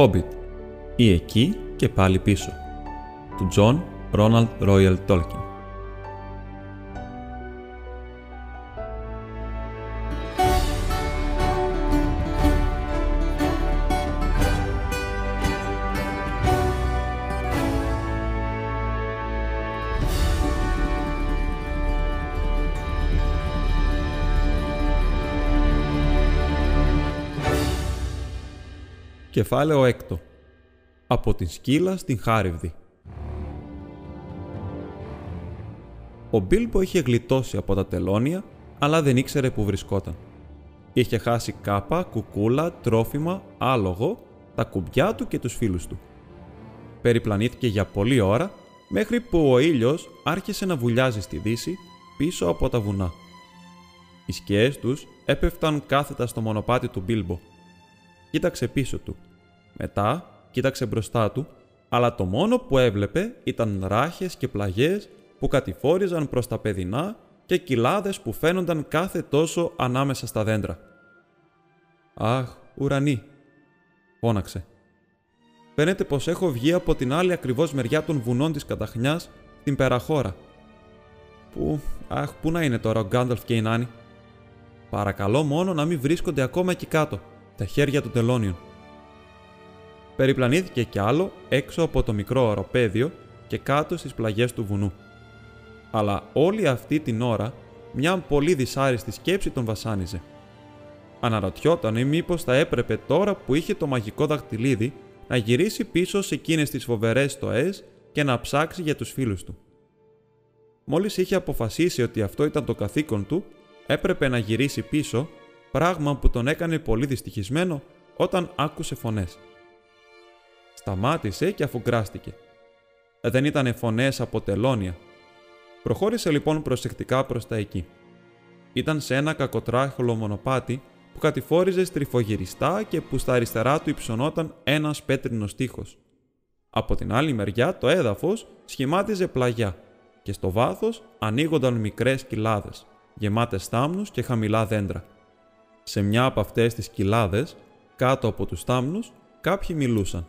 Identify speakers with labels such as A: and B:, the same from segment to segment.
A: Hobbit ή εκεί και πάλι πίσω του John Ronald Royal Tolkien. Κεφάλαιο έκτο. Από την σκύλα στην χάριβδη. Ο Μπίλμπο είχε γλιτώσει από τα τελώνια, αλλά δεν ήξερε που βρισκόταν. Είχε χάσει κάπα, κουκούλα, τρόφιμα, άλογο, τα κουμπιά του και τους φίλους του. Περιπλανήθηκε για πολλή ώρα, μέχρι που ο ήλιος άρχισε να βουλιάζει στη δύση πίσω από τα βουνά. Οι σκιές τους έπεφταν κάθετα στο μονοπάτι του Μπίλμπο. Κοίταξε πίσω του – μετά κοίταξε μπροστά του, αλλά το μόνο που έβλεπε ήταν ράχες και πλαγιές που κατηφόριζαν προς τα παιδινά και κοιλάδες που φαίνονταν κάθε τόσο ανάμεσα στα δέντρα. «Αχ, ουρανή», φώναξε. «Φαίνεται πως έχω βγει από την άλλη ακριβώς μεριά των βουνών της καταχνιάς, την Περαχώρα. Πού, αχ, πού να είναι τώρα ο Γκάνταλφ και η Νάνη; Παρακαλώ μόνο να μην βρίσκονται ακόμα εκεί κάτω, τα χέρια των τελώνιων περιπλανήθηκε κι άλλο έξω από το μικρό οροπέδιο και κάτω στις πλαγιές του βουνού. Αλλά όλη αυτή την ώρα μια πολύ δυσάρεστη σκέψη τον βασάνιζε. Αναρωτιόταν μήπως θα έπρεπε τώρα που είχε το μαγικό δαχτυλίδι να γυρίσει πίσω σε εκείνες τις φοβερές στοές και να ψάξει για τους φίλους του. Μόλις είχε αποφασίσει ότι αυτό ήταν το καθήκον του, έπρεπε να γυρίσει πίσω, πράγμα που τον έκανε πολύ δυστυχισμένο όταν άκουσε φωνές. Σταμάτησε και αφουγκράστηκε. Δεν ήταν φωνές από τελώνια. Προχώρησε λοιπόν προσεκτικά προς τα εκεί. Ήταν σε ένα κακοτράχολο μονοπάτι που κατηφόριζε στριφογυριστά και που στα αριστερά του υψωνόταν ένας πέτρινος τείχος. Από την άλλη μεριά το έδαφος σχημάτιζε πλαγιά και στο βάθος ανοίγονταν μικρές κοιλάδες, γεμάτες θάμνου και χαμηλά δέντρα. Σε μια από αυτές τις κοιλάδες, κάτω από τους θάμνου, κάποιοι μιλούσαν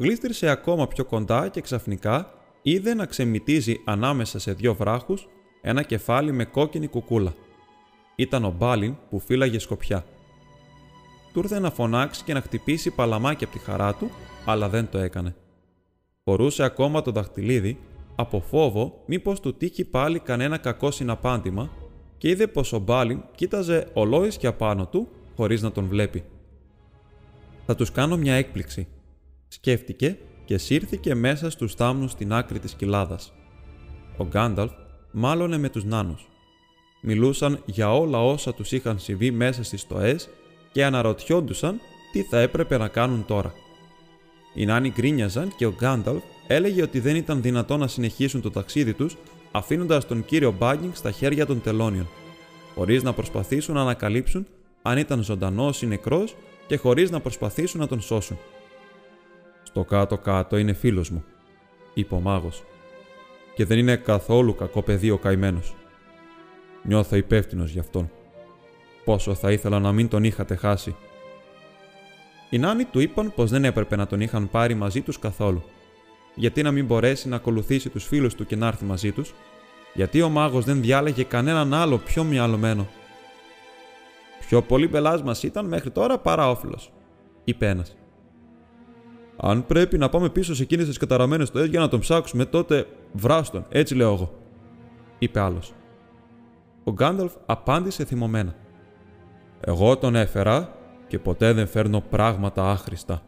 A: γλίστρισε ακόμα πιο κοντά και ξαφνικά είδε να ξεμητίζει ανάμεσα σε δύο βράχους ένα κεφάλι με κόκκινη κουκούλα. Ήταν ο Μπάλιν που φύλαγε σκοπιά. Του ήρθε να φωνάξει και να χτυπήσει παλαμάκι από τη χαρά του, αλλά δεν το έκανε. Φορούσε ακόμα το δαχτυλίδι, από φόβο μήπως του τύχει πάλι κανένα κακό συναπάντημα και είδε πως ο Μπάλιν κοίταζε ολόισκια πάνω του χωρίς να τον βλέπει. «Θα τους κάνω μια έκπληξη», σκέφτηκε και σύρθηκε μέσα στους θάμνους στην άκρη της κοιλάδας. Ο Γκάνταλφ μάλωνε με τους νάνους. Μιλούσαν για όλα όσα τους είχαν συμβεί μέσα στις στοές και αναρωτιόντουσαν τι θα έπρεπε να κάνουν τώρα. Οι νάνοι γκρίνιαζαν και ο Γκάνταλφ έλεγε ότι δεν ήταν δυνατό να συνεχίσουν το ταξίδι τους αφήνοντας τον κύριο Μπάγκινγκ στα χέρια των τελώνιων, χωρίς να προσπαθήσουν να ανακαλύψουν αν ήταν ζωντανός ή νεκρός και χωρίς να προσπαθήσουν να τον σώσουν. Στο κάτω-κάτω είναι φίλος μου, είπε ο μάγος. Και δεν είναι καθόλου κακό παιδί ο καημένος. Νιώθω υπεύθυνος γι' αυτόν. Πόσο θα ήθελα να μην τον είχατε χάσει. Οι νάνοι του είπαν πως δεν έπρεπε να τον είχαν πάρει μαζί τους καθόλου. Γιατί να μην μπορέσει να ακολουθήσει τους φίλους του και να έρθει μαζί τους, γιατί ο μάγος δεν διάλεγε κανέναν άλλο πιο μυαλωμένο. Πιο πολύ μπελά μας ήταν μέχρι τώρα παρά όφιλο, είπε ένας. Αν πρέπει να πάμε πίσω σε εκείνε τι καταραμένε στοέ για να τον ψάξουμε, τότε βράστον, έτσι λέω εγώ. είπε άλλος. Ο Γκάνταλφ απάντησε θυμωμένα. Εγώ τον έφερα και ποτέ δεν φέρνω πράγματα άχρηστα.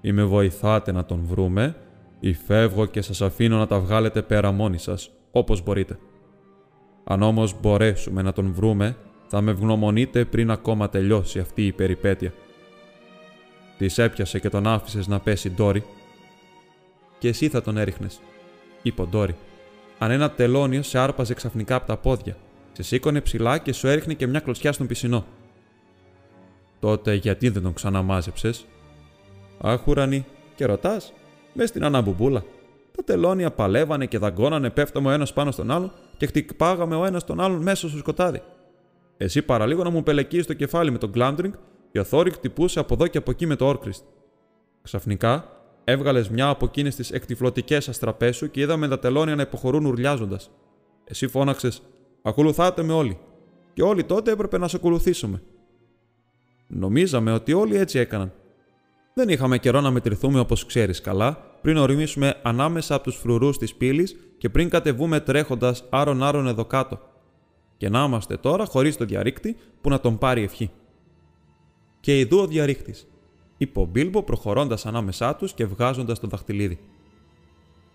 A: Ή με βοηθάτε να τον βρούμε, ή φεύγω και σας αφήνω να τα βγάλετε πέρα μόνοι σας, όπως μπορείτε. Αν όμως μπορέσουμε να τον βρούμε, θα με ευγνωμονείτε πριν ακόμα τελειώσει αυτή η περιπέτεια. Της έπιασε και τον άφησες να πέσει Ντόρι. Και εσύ θα τον έριχνες, είπε ο Ντόρι. Αν ένα τελώνιο σε άρπαζε ξαφνικά από τα πόδια, σε σήκωνε ψηλά και σου έριχνε και μια κλωτσιά στον πισινό. Τότε γιατί δεν τον ξαναμάζεψες; Αχ, ουρανή, και ρωτάς, μες στην αναμπουμπούλα. Τα τελώνια παλεύανε και δαγκώνανε, πέφταμε ο ένας πάνω στον άλλον και χτυπάγαμε ο ένας τον άλλον μέσα στο σκοτάδι. Εσύ παραλίγο να μου πελεκείς το κεφάλι με τον Γκλάντρινγκ η Οθόρη χτυπούσε από εδώ και από εκεί με το όρκριστ. Ξαφνικά έβγαλες μια από εκείνες τις εκτιφλωτικέ αστραπές σου και είδαμε τα τελώνια να υποχωρούν ουρλιάζοντας. Εσύ φώναξες: Ακολουθάτε με όλοι. Και όλοι τότε έπρεπε να σε ακολουθήσουμε. Νομίζαμε ότι όλοι έτσι έκαναν. Δεν είχαμε καιρό να μετρηθούμε όπως ξέρεις καλά, πριν οριμήσουμε ανάμεσα από τους φρουρούς της πύλης και πριν κατεβούμε τρέχοντας άρον-άρον εδώ κάτω. Και να είμαστε τώρα χωρίς το διαρρήκτη που να τον πάρει ευχή. Και ειδού ο διαρρήκτης, είπε ο Μπίλμπο προχωρώντας ανάμεσά τους και βγάζοντας το δαχτυλίδι.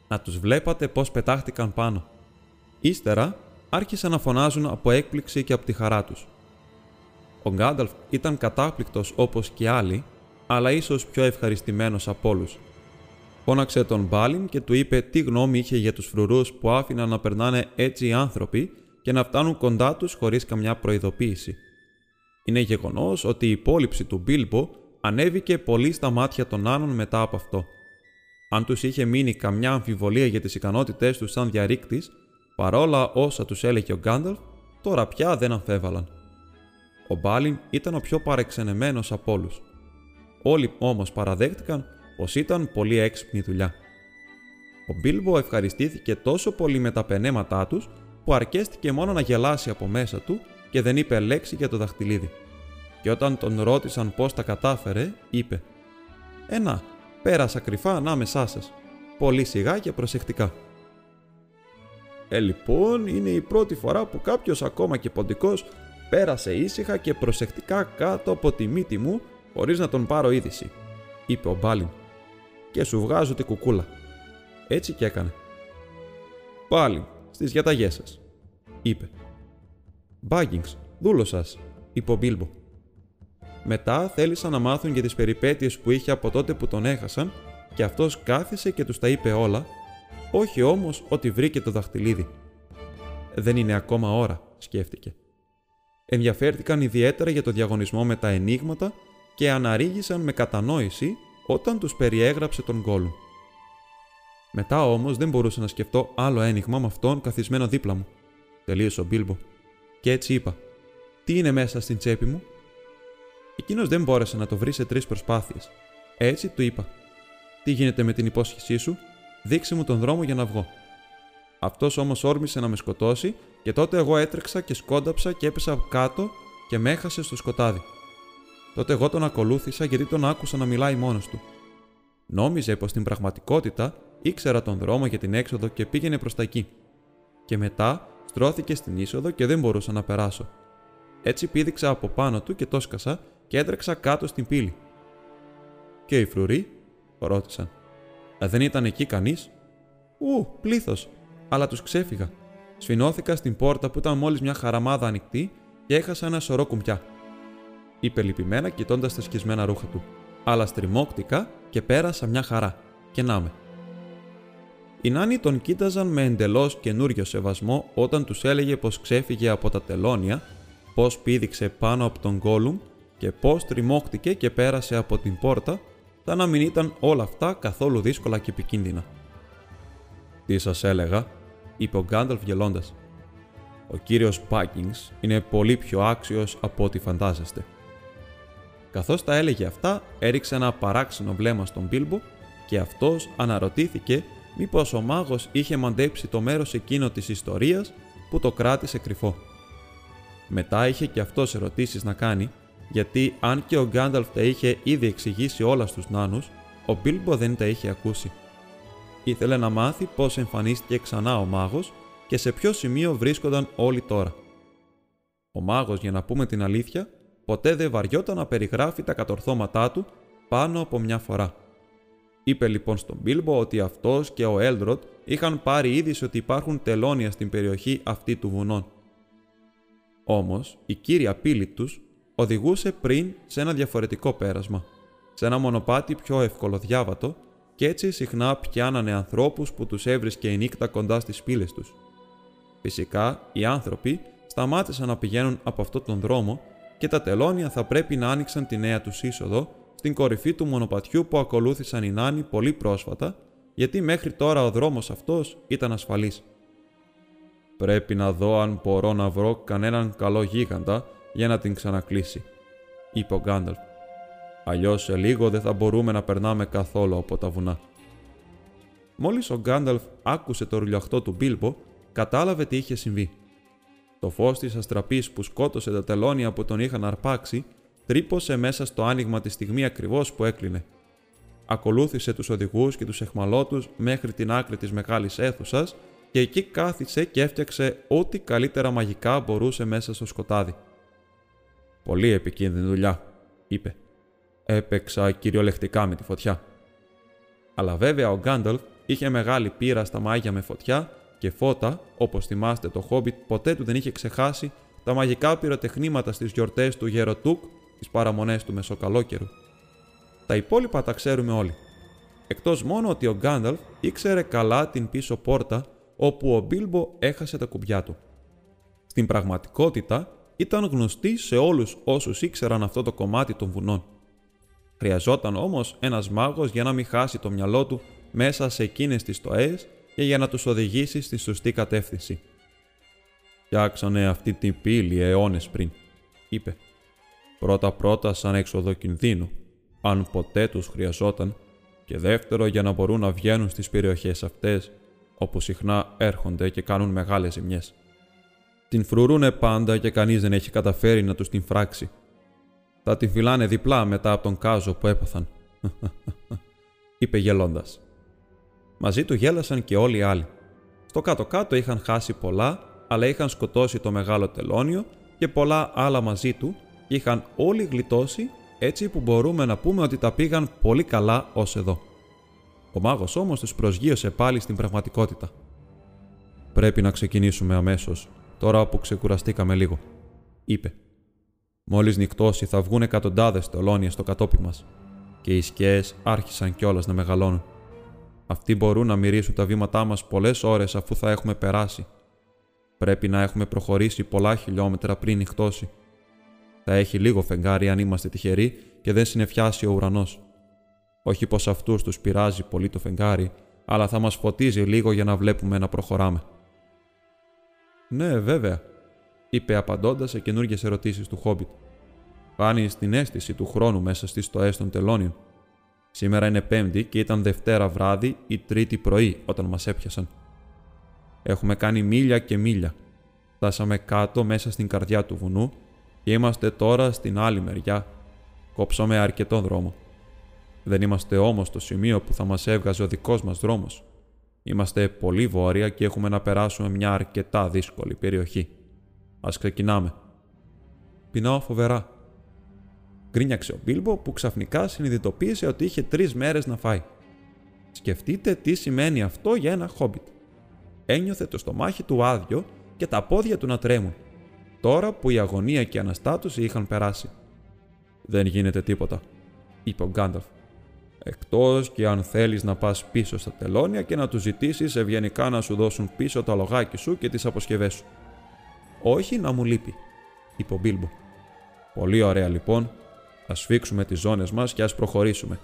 A: Να τους βλέπατε πώς πετάχτηκαν πάνω. Ύστερα άρχισαν να φωνάζουν από έκπληξη και από τη χαρά τους. Ο Γκάνταλφ ήταν κατάπληκτος όπως και άλλοι, αλλά ίσως πιο ευχαριστημένος από όλους. Φώναξε τον Μπάλιν και του είπε τι γνώμη είχε για τους φρουρούς που άφηναν να περνάνε έτσι οι άνθρωποι και να φτάνουν κοντά τους χωρίς καμιά προειδοποίηση. Είναι γεγονός ότι η υπόλοιψη του Μπίλμπο ανέβηκε πολύ στα μάτια των Άνων μετά από αυτό. Αν τους είχε μείνει καμιά αμφιβολία για τις ικανότητές τους σαν διαρρήκτης, παρόλα όσα τους έλεγε ο Γκάνταλφ, τώρα πια δεν αμφέβαλαν. Ο Μπάλιν ήταν ο πιο παρεξενεμένος από όλους. Όλοι όμως παραδέχτηκαν πως ήταν πολύ έξυπνη δουλειά. Ο Μπίλμπο ευχαριστήθηκε τόσο πολύ με τα πενέματά τους που αρκέστηκε μόνο να γελάσει από μέσα του και δεν είπε λέξη για το δαχτυλίδι. Και όταν τον ρώτησαν πώς τα κατάφερε, είπε «Ένα, πέρασα κρυφά ανάμεσά σας, πολύ σιγά και προσεκτικά». Ε, λοιπόν, είναι η πρώτη φορά που κάποιος ακόμα και ποντικός πέρασε ήσυχα και προσεκτικά κάτω από τη μύτη μου χωρίς να τον πάρω είδηση, είπε ο Μπάλιν. Και σου βγάζω τη κουκούλα. Έτσι και έκανε. Πάλι, στις διαταγές σας, είπε. Μπάγκινγκς, δούλος σας, είπε ο Μπίλμπο. Μετά θέλησαν να μάθουν για τις περιπέτειες που είχε από τότε που τον έχασαν και αυτός κάθισε και τους τα είπε όλα, όχι όμως ότι βρήκε το δαχτυλίδι. Δεν είναι ακόμα ώρα, σκέφτηκε. Ενδιαφέρθηκαν ιδιαίτερα για το διαγωνισμό με τα ενίγματα και αναρρίγησαν με κατανόηση όταν τους περιέγραψε τον Γκόλου. Μετά όμως δεν μπορούσα να σκεφτώ άλλο ένιγμα με αυτόν καθισμένο δίπλα μου. Τελείωσε ο Μπίλμπο. Και έτσι είπα: Τι είναι μέσα στην τσέπη μου; Εκείνος δεν μπόρεσε να το βρει σε τρεις προσπάθειες. Έτσι του είπα: Τι γίνεται με την υπόσχεσή σου, δείξε μου τον δρόμο για να βγω. Αυτός όμως όρμησε να με σκοτώσει και τότε εγώ έτρεξα και σκόνταψα και έπεσα κάτω και με έχασε στο σκοτάδι. Τότε εγώ τον ακολούθησα γιατί τον άκουσα να μιλάει μόνος του. Νόμιζε πως στην πραγματικότητα ήξερα τον δρόμο για την έξοδο και πήγαινε προς τα εκεί. Και μετά στρώθηκε στην είσοδο και δεν μπορούσα να περάσω. Έτσι πήδηξα από πάνω του και το σκασα και έτρεξα κάτω στην πύλη. Και οι φρουροί, ρώτησαν. «Ε, δεν ήταν εκεί κανείς; Ου, πλήθος, αλλά τους ξέφυγα. Σφινώθηκα στην πόρτα που ήταν μόλις μια χαραμάδα ανοιχτή και έχασα ένα σωρό κουμπιά. Είπε λυπημένα κοιτώντας τα σκισμένα ρούχα του. Αλλά στριμώκτηκα και πέρασα μια χαρά. Και να με. Οι νάνοι τον κοίταζαν με εντελώς καινούριο σεβασμό όταν τους έλεγε πως ξέφυγε από τα τελώνια, πώ πήδηξε πάνω από τον Γκόλουμ και πώ τριμώχτηκε και πέρασε από την πόρτα, σαν να μην ήταν όλα αυτά καθόλου δύσκολα και επικίνδυνα. Τι σας έλεγα, είπε ο Γκάνταλφ γελώντας. Ο κύριος Πάκινγκς είναι πολύ πιο άξιος από ό,τι φαντάζεστε. Καθώς τα έλεγε αυτά, έριξε ένα παράξενο βλέμμα στον Μπίλμπο και αυτός αναρωτήθηκε μήπως ο μάγος είχε μαντέψει το μέρος εκείνο της ιστορίας που το κράτησε κρυφό. Μετά είχε και αυτός ερωτήσεις να κάνει, γιατί αν και ο Γκάνταλφ τα είχε ήδη εξηγήσει όλα στους νάνους, ο Μπίλμπο δεν τα είχε ακούσει. Ήθελε να μάθει πώς εμφανίστηκε ξανά ο μάγος και σε ποιο σημείο βρίσκονταν όλοι τώρα. Ο μάγος, για να πούμε την αλήθεια, ποτέ δεν βαριόταν να περιγράφει τα κατορθώματά του πάνω από μια φορά. Είπε λοιπόν στον Μπίλμπο ότι αυτός και ο Έλδροτ είχαν πάρει είδηση ότι υπάρχουν τελώνια στην περιοχή αυτή του βουνών. Όμως η κύρια πύλη τους οδηγούσε πριν σε ένα διαφορετικό πέρασμα, σε ένα μονοπάτι πιο ευκολοδιάβατο και έτσι συχνά πιάνανε ανθρώπους που τους έβρισκε η νύχτα κοντά στις πύλες τους. Φυσικά, οι άνθρωποι σταμάτησαν να πηγαίνουν από αυτόν τον δρόμο και τα τελώνια θα πρέπει να άνοιξαν τη νέα τους είσοδο στην κορυφή του μονοπατιού που ακολούθησαν οι Νάνοι πολύ πρόσφατα, γιατί μέχρι τώρα ο δρόμος αυτός ήταν ασφαλής. «Πρέπει να δω αν μπορώ να βρω κανέναν καλό γίγαντα για να την ξανακλείσει», είπε ο Γκάνταλφ. Αλλιώς σε λίγο δεν θα μπορούμε να περνάμε καθόλου από τα βουνά. Μόλις ο Γκάνταλφ άκουσε το ρουλιαχτό του Μπίλμπο, κατάλαβε τι είχε συμβεί. Το φως της αστραπής που σκότωσε τα τελώνια που τον είχαν αρπάξει, τρύπωσε μέσα στο άνοιγμα τη στιγμή ακριβώς που έκλεινε. Ακολούθησε τους οδηγούς και τους εχμαλώτους μέχρι την άκρη της μεγάλης αίθουσας και εκεί κάθισε και έφτιαξε ό,τι καλύτερα μαγικά μπορούσε μέσα στο σκοτάδι. Πολύ επικίνδυνη δουλειά, είπε. Έπαιξα κυριολεκτικά με τη φωτιά. Αλλά βέβαια ο Γκάνταλφ είχε μεγάλη πείρα στα μάγια με φωτιά και φώτα, όπως θυμάστε το Χόμπιτ ποτέ του δεν είχε ξεχάσει τα μαγικά πυροτεχνήματα στις γιορτές του Γεροτούκ, τις παραμονές του Μεσοκαλόκαιρου. Τα υπόλοιπα τα ξέρουμε όλοι. Εκτός μόνο ότι ο Γκάνταλφ ήξερε καλά την πίσω πόρτα όπου ο Μπίλμπο έχασε τα κουμπιά του. Στην πραγματικότητα ήταν γνωστή σε όλους όσους ήξεραν αυτό το κομμάτι των βουνών. Χρειαζόταν όμως ένας μάγος για να μην χάσει το μυαλό του μέσα σε εκείνες τις στοές και για να τους οδηγήσει στη σωστή κατεύθυνση. «Φτιάξανε αυτή την πύλη αιώνες πριν», είπε. «Πρώτα-πρώτα σαν έξοδο κινδύνου, αν ποτέ τους χρειαζόταν, και δεύτερο για να μπορούν να βγαίνουν στις περιοχές αυτές όπου συχνά έρχονται και κάνουν μεγάλες ζημιές. Την φρουρούνε πάντα και κανείς δεν έχει καταφέρει να τους την φράξει. Θα την φυλάνε διπλά μετά από τον κάζο που έπαθαν, είπε γελώντας. Μαζί του γέλασαν και όλοι οι άλλοι. Στο κάτω-κάτω είχαν χάσει πολλά, αλλά είχαν σκοτώσει το μεγάλο τελώνιο και πολλά άλλα μαζί του και είχαν όλοι γλιτώσει έτσι που μπορούμε να πούμε ότι τα πήγαν πολύ καλά ως εδώ. Ο μάγος όμως τους προσγείωσε πάλι στην πραγματικότητα. Πρέπει να ξεκινήσουμε αμέσως, τώρα που ξεκουραστήκαμε λίγο, είπε. Μόλις νυχτώσει θα βγουν εκατοντάδες τελώνια στο κατόπι μας, και οι σκιές άρχισαν κιόλας να μεγαλώνουν. Αυτοί μπορούν να μυρίσουν τα βήματά μας πολλές ώρες αφού θα έχουμε περάσει. Πρέπει να έχουμε προχωρήσει πολλά χιλιόμετρα πριν νυχτώσει. Θα έχει λίγο φεγγάρι αν είμαστε τυχεροί και δεν συνεφιάσει ο ουρανός. Όχι πως αυτούς τους πειράζει πολύ το φεγγάρι, αλλά θα μας φωτίζει λίγο για να βλέπουμε να προχωράμε. Ναι, βέβαια, είπε απαντώντας σε καινούργιες ερωτήσεις του Χόμπιτ. Χάνει την αίσθηση του χρόνου μέσα στις στοές των τελώνιων. Σήμερα είναι Πέμπτη και ήταν Δευτέρα βράδυ ή Τρίτη πρωί όταν μας έπιασαν. Έχουμε κάνει μίλια και μίλια. Φτάσαμε κάτω μέσα στην καρδιά του βουνού και είμαστε τώρα στην άλλη μεριά. Κόψαμε αρκετό δρόμο. Δεν είμαστε όμως στο σημείο που θα μας έβγαζε ο δικός μας δρόμος. Είμαστε πολύ βόρεια και έχουμε να περάσουμε μια αρκετά δύσκολη περιοχή. Ας ξεκινάμε. Πεινάω φοβερά. Γκρίνιαξε ο Μπίλμπο που ξαφνικά συνειδητοποίησε ότι είχε τρεις μέρες να φάει. Σκεφτείτε τι σημαίνει αυτό για ένα χόμπιτ. Ένιωθε το στομάχι του άδειο και τα πόδια του να τρέμουν, τώρα που η αγωνία και η αναστάτωση είχαν περάσει. Δεν γίνεται τίποτα, είπε ο Γκάνταλφ εκτός και αν θέλεις να πας πίσω στα τελώνια και να τους ζητήσεις ευγενικά να σου δώσουν πίσω το λογάκι σου και τις αποσκευές σου. Όχι να μου λείπει, είπε ο Μπίλμπο. Πολύ ωραία λοιπόν, ας σφίξουμε τις ζώνες μας και ας προχωρήσουμε.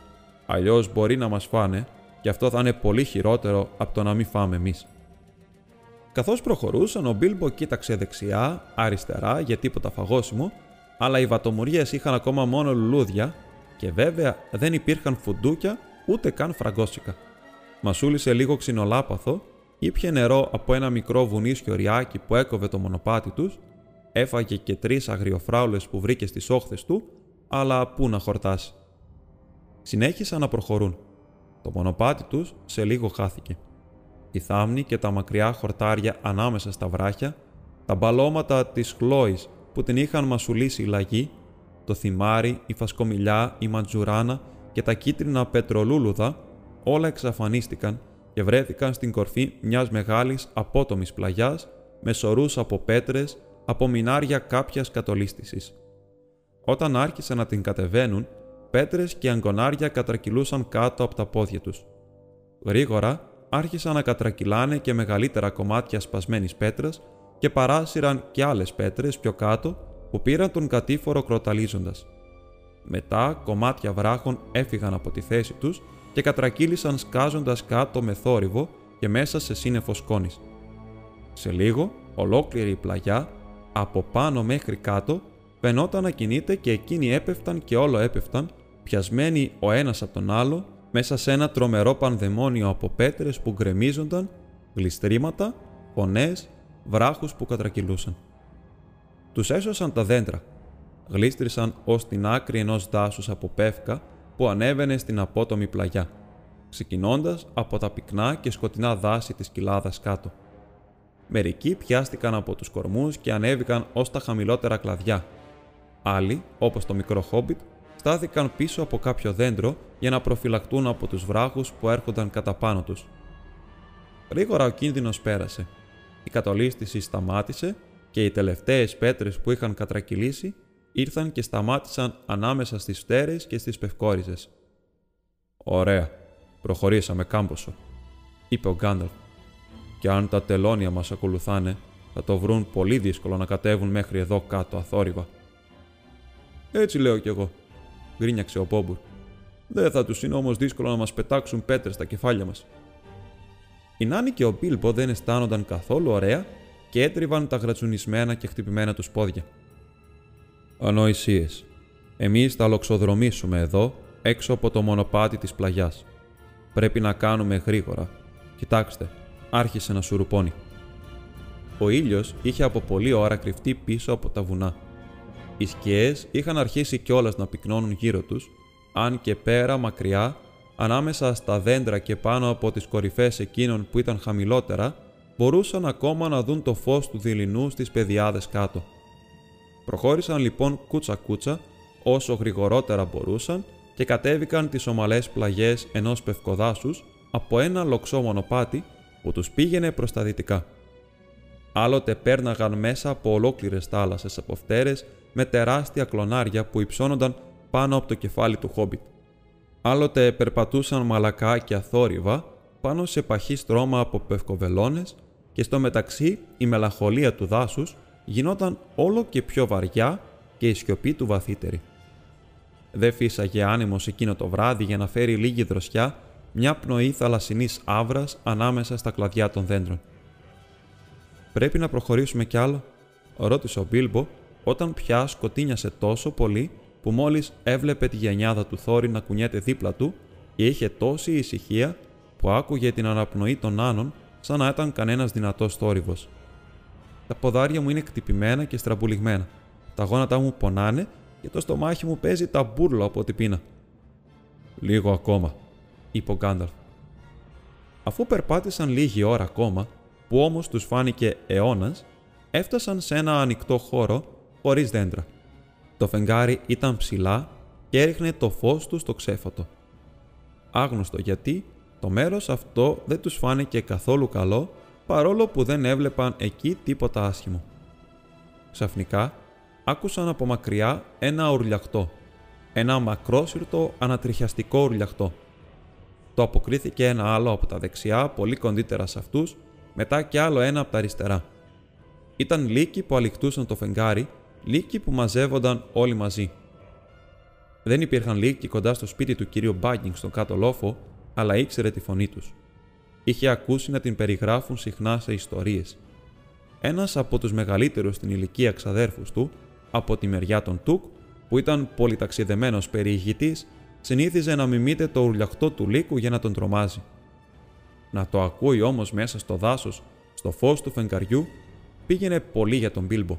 A: Αλλιώς μπορεί να μας φάνε και αυτό θα είναι πολύ χειρότερο από το να μην φάμε εμείς. Καθώς προχωρούσαν, ο Μπίλμπο κοίταξε δεξιά, αριστερά για τίποτα φαγόσιμο, αλλά οι βατομουριές είχαν ακόμα μόνο λουλούδια και βέβαια δεν υπήρχαν φουντούκια ούτε καν φραγκόσικα. Μασούλησε λίγο ξινολάπαθο, ήπια νερό από ένα μικρό βουνίσιο ριάκι που έκοβε το μονοπάτι τους, έφαγε και τρεις αγριοφράουλες που βρήκε στις όχθες του, αλλά πού να χορτάσει. Συνέχισαν να προχωρούν. Το μονοπάτι τους σε λίγο χάθηκε. Η θάμνη και τα μακριά χορτάρια ανάμεσα στα βράχια, τα μπαλώματα της χλώης που την είχαν μασουλήσει οι λαγοί το θυμάρι, η φασκομιλιά, η ματζουράνα και τα κίτρινα πετρολούλουδα όλα εξαφανίστηκαν και βρέθηκαν στην κορφή μιας μεγάλης απότομης πλαγιάς με σωρούς από πέτρες από μινάρια κάποιας κατολίστησης. Όταν άρχισαν να την κατεβαίνουν, πέτρες και αγκονάρια κατρακυλούσαν κάτω από τα πόδια τους. Γρήγορα άρχισαν να κατρακυλάνε και μεγαλύτερα κομμάτια σπασμένης πέτρας και παράσυραν και άλλες πέτρες πιο κάτω που πήραν τον κατήφορο κροταλίζοντας. Μετά κομμάτια βράχων έφυγαν από τη θέση τους και κατρακύλησαν σκάζοντας κάτω με θόρυβο και μέσα σε σύννεφο σκόνης. Σε λίγο, ολόκληρη η πλαγιά, από πάνω μέχρι κάτω, φαινόταν να κινείται και εκείνοι έπεφταν και όλο έπεφταν, πιασμένοι ο ένας από τον άλλο, μέσα σε ένα τρομερό πανδαιμόνιο από πέτρες που γκρεμίζονταν, γλιστρήματα, φωνές, βράχους που κατρακυλούσαν. Τους έσωσαν τα δέντρα. Γλίστρισαν ως την άκρη ενός δάσους από πεύκα που ανέβαινε στην απότομη πλαγιά, ξεκινώντας από τα πυκνά και σκοτεινά δάση της κοιλάδας κάτω. Μερικοί πιάστηκαν από τους κορμούς και ανέβηκαν ως τα χαμηλότερα κλαδιά. Άλλοι, όπως το μικρό χόμπιτ, στάθηκαν πίσω από κάποιο δέντρο για να προφυλακτούν από τους βράχους που έρχονταν κατά πάνω τους. Γρήγορα ο κίνδυνος πέρασε. Η κατολίσθηση σταμάτησε και οι τελευταίες πέτρες που είχαν κατρακυλήσει ήρθαν και σταμάτησαν ανάμεσα στις φτέρες και στις πευκόριζες. «Ωραία, προχωρήσαμε κάμποσο», είπε ο Γκάνταλφ. «Και αν τα τελώνια μας ακολουθάνε, θα το βρουν πολύ δύσκολο να κατέβουν μέχρι εδώ κάτω αθόρυβα». «Έτσι λέω κι εγώ», γκρίνιαξε ο Πόμπουρ. «Δεν θα τους είναι όμως δύσκολο να μας πετάξουν πέτρες στα κεφάλια μας». Η Νάνη και ο Μπίλμπο δεν αισθάνονταν καθόλου ωραία και έτριβαν τα γρατσουνισμένα και χτυπημένα τους πόδια. Ανοησίες. Εμείς θα λοξοδρομήσουμε εδώ, έξω από το μονοπάτι της πλαγιάς. Πρέπει να κάνουμε γρήγορα. Κοιτάξτε, άρχισε να σουρουπώνει. Ο ήλιος είχε από πολλή ώρα κρυφτεί πίσω από τα βουνά. Οι σκιές είχαν αρχίσει κιόλας να πυκνώνουν γύρω τους, αν και πέρα μακριά, ανάμεσα στα δέντρα και πάνω από τις κορυφές εκείνων που ήταν χαμηλότερα, μπορούσαν ακόμα να δουν το φως του δειλινού στις πεδιάδες κάτω. Προχώρησαν λοιπόν κούτσα-κούτσα όσο γρηγορότερα μπορούσαν και κατέβηκαν τις ομαλές πλαγιές ενός πευκοδάσους από ένα λοξό μονοπάτι που τους πήγαινε προς τα δυτικά. Άλλοτε πέρναγαν μέσα από ολόκληρες θάλασσες από φτέρες με τεράστια κλονάρια που υψώνονταν πάνω από το κεφάλι του Χόμπιτ. Άλλοτε περπατούσαν μαλακά και αθόρυβα πάνω σε παχύ στρώμα από πευκοβελώνες και στο μεταξύ η μελαγχολία του δάσους γινόταν όλο και πιο βαριά και η σιωπή του βαθύτερη. Δεν φύσαγε άνεμος εκείνο το βράδυ για να φέρει λίγη δροσιά μια πνοή θαλασσινής άβρας ανάμεσα στα κλαδιά των δέντρων. «Πρέπει να προχωρήσουμε κι άλλο», ρώτησε ο Μπίλμπο όταν πια σκοτίνιασε τόσο πολύ που μόλις έβλεπε τη γενιάδα του Θόρη να κουνιέται δίπλα του και είχε τόση ησυχία που άκουγε την αναπνοή των άνων σαν να ήταν κανένας δυνατός θόρυβος. Τα ποδάρια μου είναι κτυπημένα και στραμπουλιγμένα. Τα γόνατά μου πονάνε και το στομάχι μου παίζει τα μπουρλο από την πείνα. Λίγο ακόμα, είπε ο Γκάνταλφ. Αφού περπάτησαν λίγη ώρα ακόμα, που όμως τους φάνηκε αιώνας, έφτασαν σε ένα ανοιχτό χώρο χωρίς δέντρα. Το φεγγάρι ήταν ψηλά και έριχνε το φως του στο ξέφωτο. Άγνωστο γιατί, το μέρος αυτό δεν τους φάνηκε καθόλου καλό παρόλο που δεν έβλεπαν εκεί τίποτα άσχημο. Ξαφνικά άκουσαν από μακριά ένα ουρλιαχτό, ένα μακρόσυρτο ανατριχιαστικό ουρλιαχτό. Το αποκρίθηκε ένα άλλο από τα δεξιά, πολύ κοντύτερα σε αυτούς, μετά και άλλο ένα από τα αριστερά. Ήταν λύκοι που αληχτούσαν το φεγγάρι, λύκοι που μαζεύονταν όλοι μαζί. Δεν υπήρχαν λύκοι κοντά στο σπίτι του κυρίου Μπάγκινγκ στον κάτω λόφο, αλλά ήξερε τη φωνή τους είχε ακούσει να την περιγράφουν συχνά σε ιστορίες. Ένας από τους μεγαλύτερους στην ηλικία ξαδέρφους του, από τη μεριά των Τουκ, που ήταν πολυταξιδεμένος περιηγητής, συνήθιζε να μιμείται το ουρλιαχτό του λύκου για να τον τρομάζει. Να το ακούει όμως μέσα στο δάσος, στο φως του φεγγαριού, πήγαινε πολύ για τον Μπίλμπο.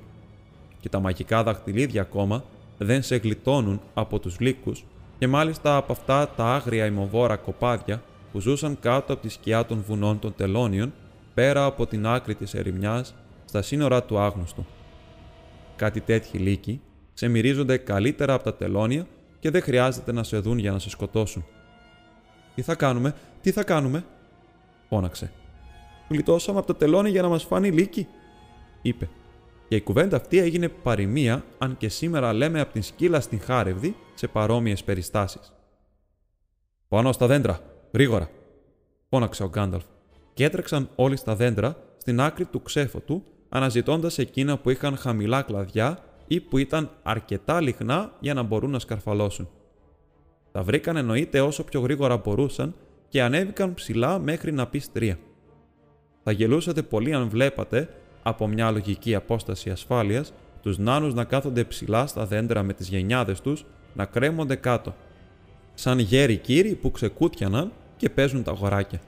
A: Και τα μαγικά δαχτυλίδια ακόμα δεν σε γλιτώνουν από τους λύκους και μάλιστα από αυτά τα άγρια ημοβόρα κοπάδια που ζούσαν κάτω από τη σκιά των βουνών των τελώνιων, πέρα από την άκρη της ερημιάς, στα σύνορα του άγνωστου. Κάτι τέτοιοι λύκοι σε μυρίζονται καλύτερα από τα τελώνια και δεν χρειάζεται να σε δουν για να σε σκοτώσουν. Τι θα κάνουμε, τι θα κάνουμε, φώναξε. Γλιτώσαμε από τα τελώνια για να μας φάνει λύκη, είπε. Και η κουβέντα αυτή έγινε παροιμία, αν και σήμερα λέμε από την σκύλα στην χάρευδη σε παρόμοιες περιστάσεις. Πάνω στα δέντρα, Γρήγορα, φώναξε ο Γκάνταλφ, και έτρεξαν όλοι στα δέντρα στην άκρη του ξέφωτου, αναζητώντας εκείνα που είχαν χαμηλά κλαδιά ή που ήταν αρκετά λιχνά για να μπορούν να σκαρφαλώσουν. Τα βρήκαν εννοείται όσο πιο γρήγορα μπορούσαν και ανέβηκαν ψηλά μέχρι να πει τρία. Θα γελούσατε πολύ αν βλέπατε, από μια λογική απόσταση ασφάλειας, τους νάνους να κάθονται ψηλά στα δέντρα με τις γενιάδες τους να κρέμονται κάτω, σαν γέροι κύριοι που ξεκούτιαναν και παίζουν τα αγοράκια.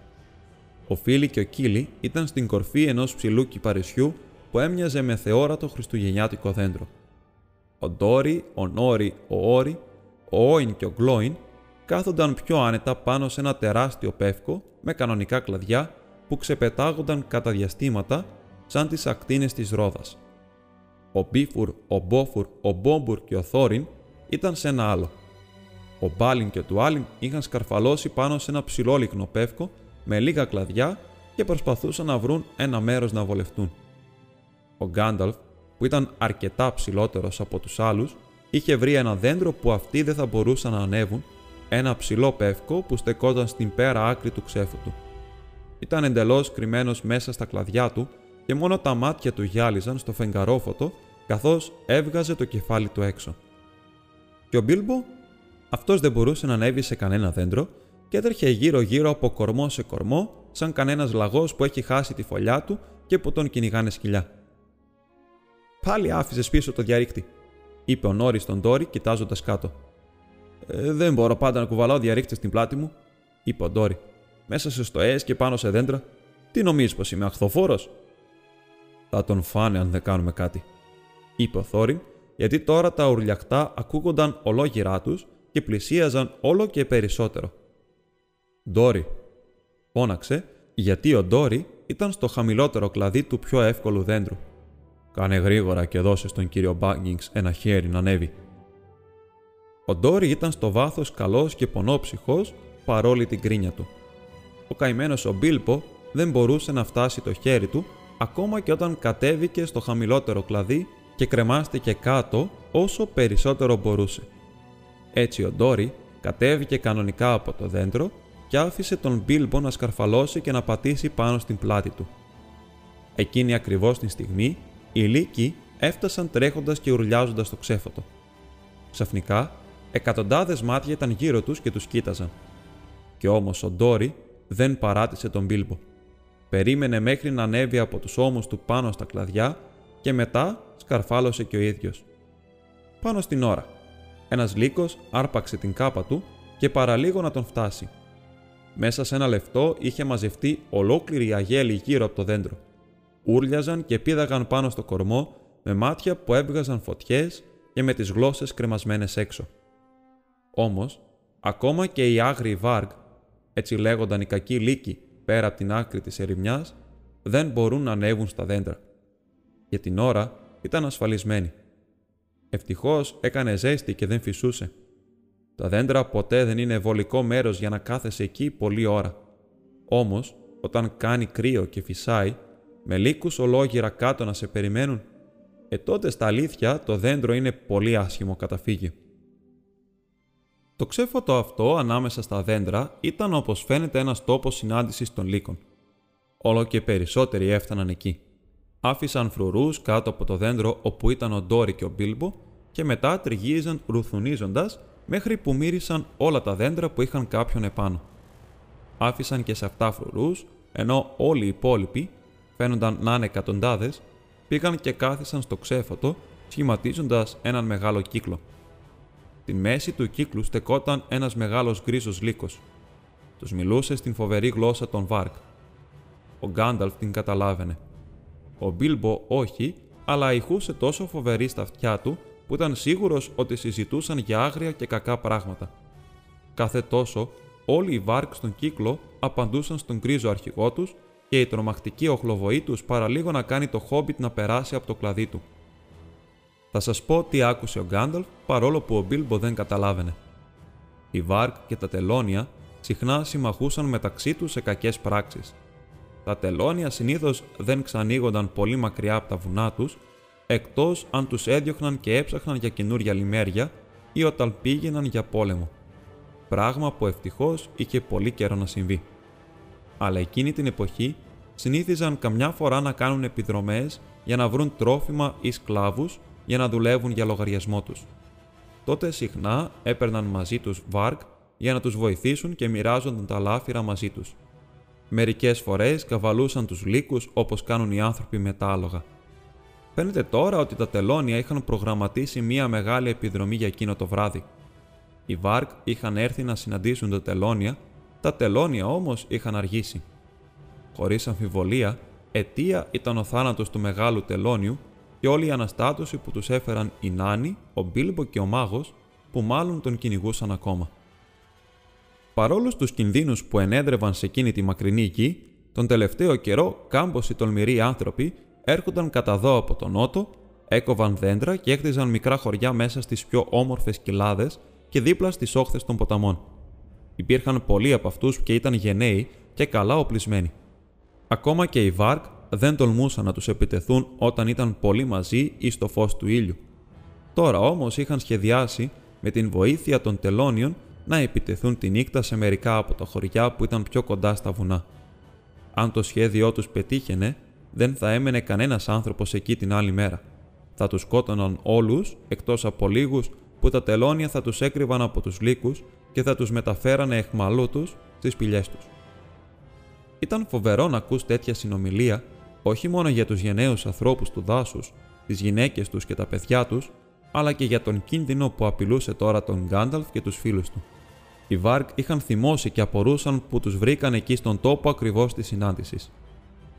A: Ο Φίλι και ο Κίλι ήταν στην κορφή ενός ψηλού κυπαρισιού που έμοιαζε με θεόρατο χριστουγεννιάτικο δέντρο. Ο Ντόρι, ο Νόρι, ο Όρι, ο Όιν και ο Γκλόιν κάθονταν πιο άνετα πάνω σε ένα τεράστιο πεύκο με κανονικά κλαδιά που ξεπετάγονταν κατά διαστήματα σαν τις ακτίνες της ρόδας. Ο Μπίφουρ, ο Μπόφουρ, ο Μπόμπουρ και ο Θόριν ήταν σε ένα άλλο. Ο Μπάλιν και ο Τουάλιν είχαν σκαρφαλώσει πάνω σε ένα ψηλόλικνο πεύκο με λίγα κλαδιά και προσπαθούσαν να βρουν ένα μέρος να βολευτούν. Ο Γκάνταλφ, που ήταν αρκετά ψηλότερος από τους άλλους, είχε βρει ένα δέντρο που αυτοί δεν θα μπορούσαν να ανέβουν, ένα ψηλό πεύκο που στεκόταν στην πέρα άκρη του ξέφου του. Ήταν εντελώς κρυμμένος μέσα στα κλαδιά του και μόνο τα μάτια του γυάλιζαν στο φεγγαρόφωτο καθώς έβγαζε το κεφάλι του έξω. Και ο Μπίλμπο, αυτός δεν μπορούσε να ανέβει σε κανένα δέντρο και έτρεχε γύρω-γύρω από κορμό σε κορμό, σαν κανένας λαγός που έχει χάσει τη φωλιά του και που τον κυνηγάνε σκυλιά. Πάλι άφησες πίσω το διαρρήκτη, είπε ο Νόρις στον Ντόρι κοιτάζοντας κάτω. Ε, δεν μπορώ πάντα να κουβαλάω διαρρήκτη στην πλάτη μου, είπε ο Ντόρι. Μέσα σε στοές και πάνω σε δέντρα. Τι νομίζεις πως είμαι αχθοφόρος; Θα τον φάνε αν δεν κάνουμε κάτι, είπε ο Θόριν, γιατί τώρα τα ουρλιαχτά ακούγονταν ολόγυρά τους και πλησίαζαν όλο και περισσότερο. Ντόρι, φώναξε, γιατί ο Ντόρι ήταν στο χαμηλότερο κλαδί του πιο εύκολου δέντρου. Κάνε γρήγορα και δώσε στον κύριο Μπάγκινγκς ένα χέρι να ανέβει. Ο Ντόρι ήταν στο βάθος καλός και πονόψυχος παρόλη την κρίνια του. Ο καημένος ο Μπίλπο δεν μπορούσε να φτάσει το χέρι του ακόμα και όταν κατέβηκε στο χαμηλότερο κλαδί και κρεμάστηκε κάτω όσο περισσότερο μπορούσε. Έτσι ο Ντόρι κατέβηκε κανονικά από το δέντρο και άφησε τον Μπίλμπο να σκαρφαλώσει και να πατήσει πάνω στην πλάτη του. Εκείνη ακριβώς την στιγμή, οι λύκοι έφτασαν τρέχοντας και ουρλιάζοντας το ξέφωτο. Ξαφνικά, εκατοντάδες μάτια ήταν γύρω τους και τους κοίταζαν. Και όμως ο Ντόρι δεν παράτησε τον Μπίλμπο. Περίμενε μέχρι να ανέβει από τους ώμους του πάνω στα κλαδιά και μετά σκαρφάλωσε και ο ίδιος. Πάνω στην ώρα. Ένας λύκος άρπαξε την κάπα του και παραλίγο να τον φτάσει. Μέσα σε ένα λεφτό είχε μαζευτεί ολόκληρη αγέλη γύρω από το δέντρο. Ούρλιαζαν και πήδαγαν πάνω στο κορμό με μάτια που έβγαζαν φωτιές και με τις γλώσσες κρεμασμένες έξω. Όμως, ακόμα και οι άγριοι βάργ, έτσι λέγονταν οι κακοί λύκοι πέρα από την άκρη της ερημιάς, δεν μπορούν να ανέβουν στα δέντρα. Για την ώρα ήταν ασφαλισμένοι. Ευτυχώς έκανε ζέστη και δεν φυσούσε. Τα δέντρα ποτέ δεν είναι βολικό μέρος για να κάθεσαι εκεί πολλή ώρα. Όμως, όταν κάνει κρύο και φυσάει, με λύκους ολόγυρα κάτω να σε περιμένουν, ε τότε στα αλήθεια το δέντρο είναι πολύ άσχημο καταφύγιο. Το ξέφωτο αυτό ανάμεσα στα δέντρα ήταν όπως φαίνεται ένας τόπος συνάντησης των λύκων. Όλο και περισσότεροι έφταναν εκεί. Άφησαν φρουρούς κάτω από το δέντρο όπου ήταν ο Ντόρι και ο Μπίλμπο και μετά τριγύριζαν ρουθουνίζοντας μέχρι που μύρισαν όλα τα δέντρα που είχαν κάποιον επάνω. Άφησαν και σε αυτά φρουρούς, ενώ όλοι οι υπόλοιποι, φαίνονταν να είναι εκατοντάδες, πήγαν και κάθισαν στο ξέφωτο, σχηματίζοντας έναν μεγάλο κύκλο. Τη μέση του κύκλου στεκόταν ένας μεγάλος γκρίζος λύκος. Τους μιλούσε στην φοβερή γλώσσα των Βάρκ. Ο Γκάνταλφ την καταλάβαινε. Ο Μπίλμπο όχι, αλλά ηχούσε τόσο φοβερή στα αυτιά του που ήταν σίγουρος ότι συζητούσαν για άγρια και κακά πράγματα. Κάθε τόσο, όλοι οι Βάρκ στον κύκλο απαντούσαν στον γκρίζο αρχηγό τους και η τρομακτική οχλοβοή τους παραλίγο να κάνει το χόμπιτ να περάσει από το κλαδί του. Θα σας πω τι άκουσε ο Γκάνταλφ παρόλο που ο Μπίλμπο δεν καταλάβαινε. Οι Βάρκ και τα Τελώνια συχνά συμμαχούσαν μεταξύ τους σε κακές πράξεις. Τα Τελώνια συνήθως δεν ξανοίγονταν πολύ μακριά από τα βουνά τους, εκτός αν τους έδιωχναν και έψαχναν για καινούρια λιμέρια ή όταν πήγαιναν για πόλεμο. Πράγμα που ευτυχώς είχε πολύ καιρό να συμβεί. Αλλά εκείνη την εποχή συνήθιζαν καμιά φορά να κάνουν επιδρομές για να βρουν τρόφιμα ή σκλάβους για να δουλεύουν για λογαριασμό τους. Τότε συχνά έπαιρναν μαζί τους βάρκ για να τους βοηθήσουν και μοιράζονταν τα λάφυρα μαζί τους. Μερικές φορές καβαλούσαν τους λύκους όπως κάνουν οι άνθρωποι με τα άλογα. Φαίνεται τώρα ότι τα τελώνια είχαν προγραμματίσει μία μεγάλη επιδρομή για εκείνο το βράδυ. Οι Βάρκ είχαν έρθει να συναντήσουν τα τελώνια, τα τελώνια όμως είχαν αργήσει. Χωρίς αμφιβολία, αιτία ήταν ο θάνατος του μεγάλου τελώνιου και όλη η αναστάτωση που τους έφεραν οι Νάνοι, ο Μπίλμπο και ο μάγος, που μάλλον τον κυνηγούσαν ακόμα. Παρόλο τους κινδύνους που ενέδρευαν σε εκείνη τη μακρινή γη, τον τελευταίο καιρό κάμποσοι τολμηροί άνθρωποι έρχονταν κατά δω από τον νότο, έκοβαν δέντρα και έκτιζαν μικρά χωριά μέσα στις πιο όμορφες κοιλάδες και δίπλα στις όχθες των ποταμών. Υπήρχαν πολλοί από αυτούς και ήταν γενναίοι και καλά οπλισμένοι. Ακόμα και οι Βάρκ δεν τολμούσαν να τους επιτεθούν όταν ήταν πολύ μαζί ή στο φως του ήλιου. Τώρα όμως είχαν σχεδιάσει με την βοήθεια των τελώνιων να επιτεθούν τη νύχτα σε μερικά από τα χωριά που ήταν πιο κοντά στα βουνά. Αν το σχέδιό τους πετύχαινε, δεν θα έμενε κανένας άνθρωπος εκεί την άλλη μέρα. Θα τους σκότωναν όλους, εκτός από λίγους που τα τελώνια θα τους έκρυβαν από τους λύκους και θα τους μεταφέρανε εχμαλώτους στις πηγέ τους. Ήταν φοβερό να ακούς τέτοια συνομιλία όχι μόνο για τους γενναίους ανθρώπους του δάσους, τις γυναίκες τους και τα παιδιά τους, αλλά και για τον κίνδυνο που απειλούσε τώρα τον Γκάνταλφ και τους φίλους του. Οι Βάρκ είχαν θυμώσει και απορούσαν που τους βρήκαν εκεί στον τόπο ακριβώς της συνάντησης.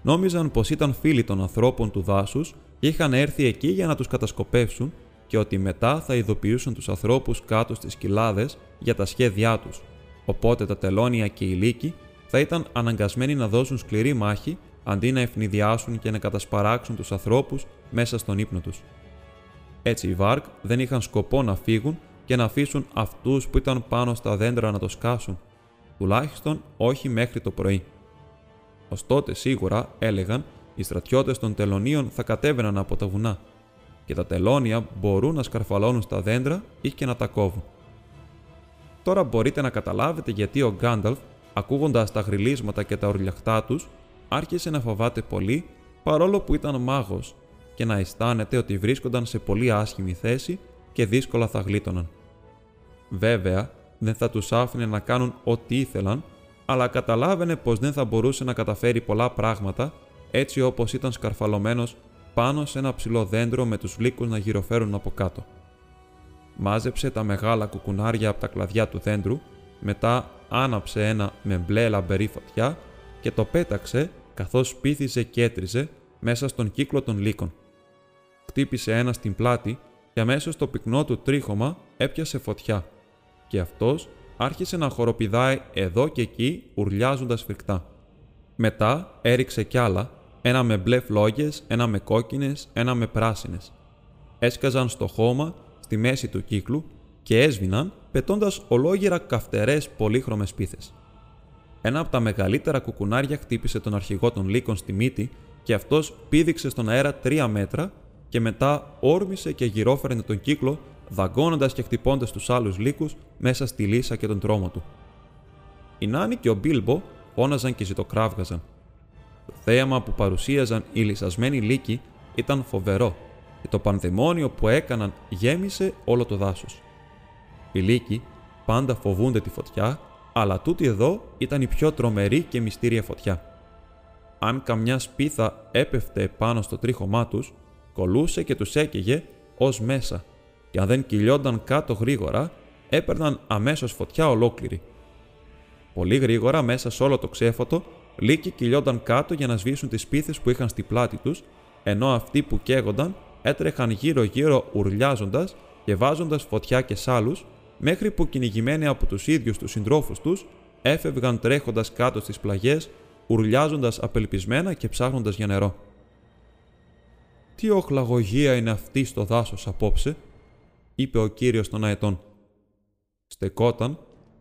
A: Νόμιζαν πως ήταν φίλοι των ανθρώπων του δάσους και είχαν έρθει εκεί για να τους κατασκοπεύσουν και ότι μετά θα ειδοποιούσαν τους ανθρώπους κάτω στις κοιλάδες για τα σχέδιά τους. Οπότε τα τελώνια και οι λύκοι θα ήταν αναγκασμένοι να δώσουν σκληρή μάχη αντί να ευνηδιάσουν και να κατασπαράξουν τους ανθρώπους μέσα στον ύπνο τους. Έτσι οι Βάρκ δεν είχαν σκοπό να φύγουν και να αφήσουν αυτούς που ήταν πάνω στα δέντρα να το σκάσουν, τουλάχιστον όχι μέχρι το πρωί. Ωστότε σίγουρα έλεγαν οι στρατιώτες των τελωνίων θα κατέβαιναν από τα βουνά και τα τελώνια μπορούν να σκαρφαλώνουν στα δέντρα ή και να τα κόβουν. Τώρα μπορείτε να καταλάβετε γιατί ο Γκάνταλφ, ακούγοντας τα γριλίσματα και τα ορλιαχτά τους, άρχισε να φοβάται πολύ παρόλο που ήταν μάγος και να αισθάνεται ότι βρίσκονταν σε πολύ άσχημη θέση και δύσκολα θα γλίτωναν. Βέβαια, δεν θα τους άφηνε να κάνουν ό,τι ήθελαν, αλλά καταλάβαινε πως δεν θα μπορούσε να καταφέρει πολλά πράγματα έτσι όπως ήταν σκαρφαλωμένος πάνω σε ένα ψηλό δέντρο με τους λύκους να γυροφέρουν από κάτω. Μάζεψε τα μεγάλα κουκουνάρια από τα κλαδιά του δέντρου, μετά άναψε ένα με μπλε λαμπερή φωτιά και το πέταξε καθώς πήθιζε και έτριζε μέσα στον κύκλο των λύκων. Χτύπησε ένα στην πλάτη και αμέσως το πυκνό του τρίχωμα έπιασε φωτιά και αυτός άρχισε να χοροπηδάει εδώ και εκεί ουρλιάζοντας φρικτά. Μετά έριξε κι άλλα, ένα με μπλε φλόγες, ένα με κόκκινες, ένα με πράσινες. Έσκαζαν στο χώμα, στη μέση του κύκλου και έσβηναν πετώντας ολόγερα καυτερές πολύχρωμες πίθες. Ένα από τα μεγαλύτερα κουκουνάρια χτύπησε τον αρχηγό των λύκων στη μύτη και αυτός πήδηξε στον αέρα τρία μέτρα και μετά όρμησε και γυρόφερνε τον κύκλο, δαγκώνοντας και χτυπώντας τους άλλους λύκους μέσα στη λύσα και τον τρόμο του. Η Νάνη και ο Μπίλμπο φώναζαν και ζητοκράβγαζαν. Το θέαμα που παρουσίαζαν οι λυσασμένοι λύκοι ήταν φοβερό και το πανδαιμόνιο που έκαναν γέμισε όλο το δάσος. Οι λύκοι πάντα φοβούνται τη φωτιά, αλλά τούτη εδώ ήταν η πιο τρομερή και μυστήρια φωτιά. Αν καμιά σπίθα έπεφτε πάνω στο τρίχωμά τους, κολούσε και τους έκαιγε ως μέσα και αν δεν κυλιόνταν κάτω γρήγορα, έπαιρναν αμέσως φωτιά ολόκληρη. Πολύ γρήγορα μέσα σε όλο το ξέφωτο, λύκοι κυλιόνταν κάτω για να σβήσουν τις πίθες που είχαν στη πλάτη τους, ενώ αυτοί που καίγονταν έτρεχαν γύρω-γύρω ουρλιάζοντας και βάζοντας φωτιά και σάλους, μέχρι που κυνηγημένοι από τους ίδιους τους συντρόφους τους, έφευγαν τρέχοντας κάτω στις πλαγιές, ουρλιάζοντας απελπισμένα και ψάχνοντας για νερό. «Τι οχλαγωγία είναι αυτή στο δάσος απόψε», είπε ο κύριος των αετών. Στεκόταν,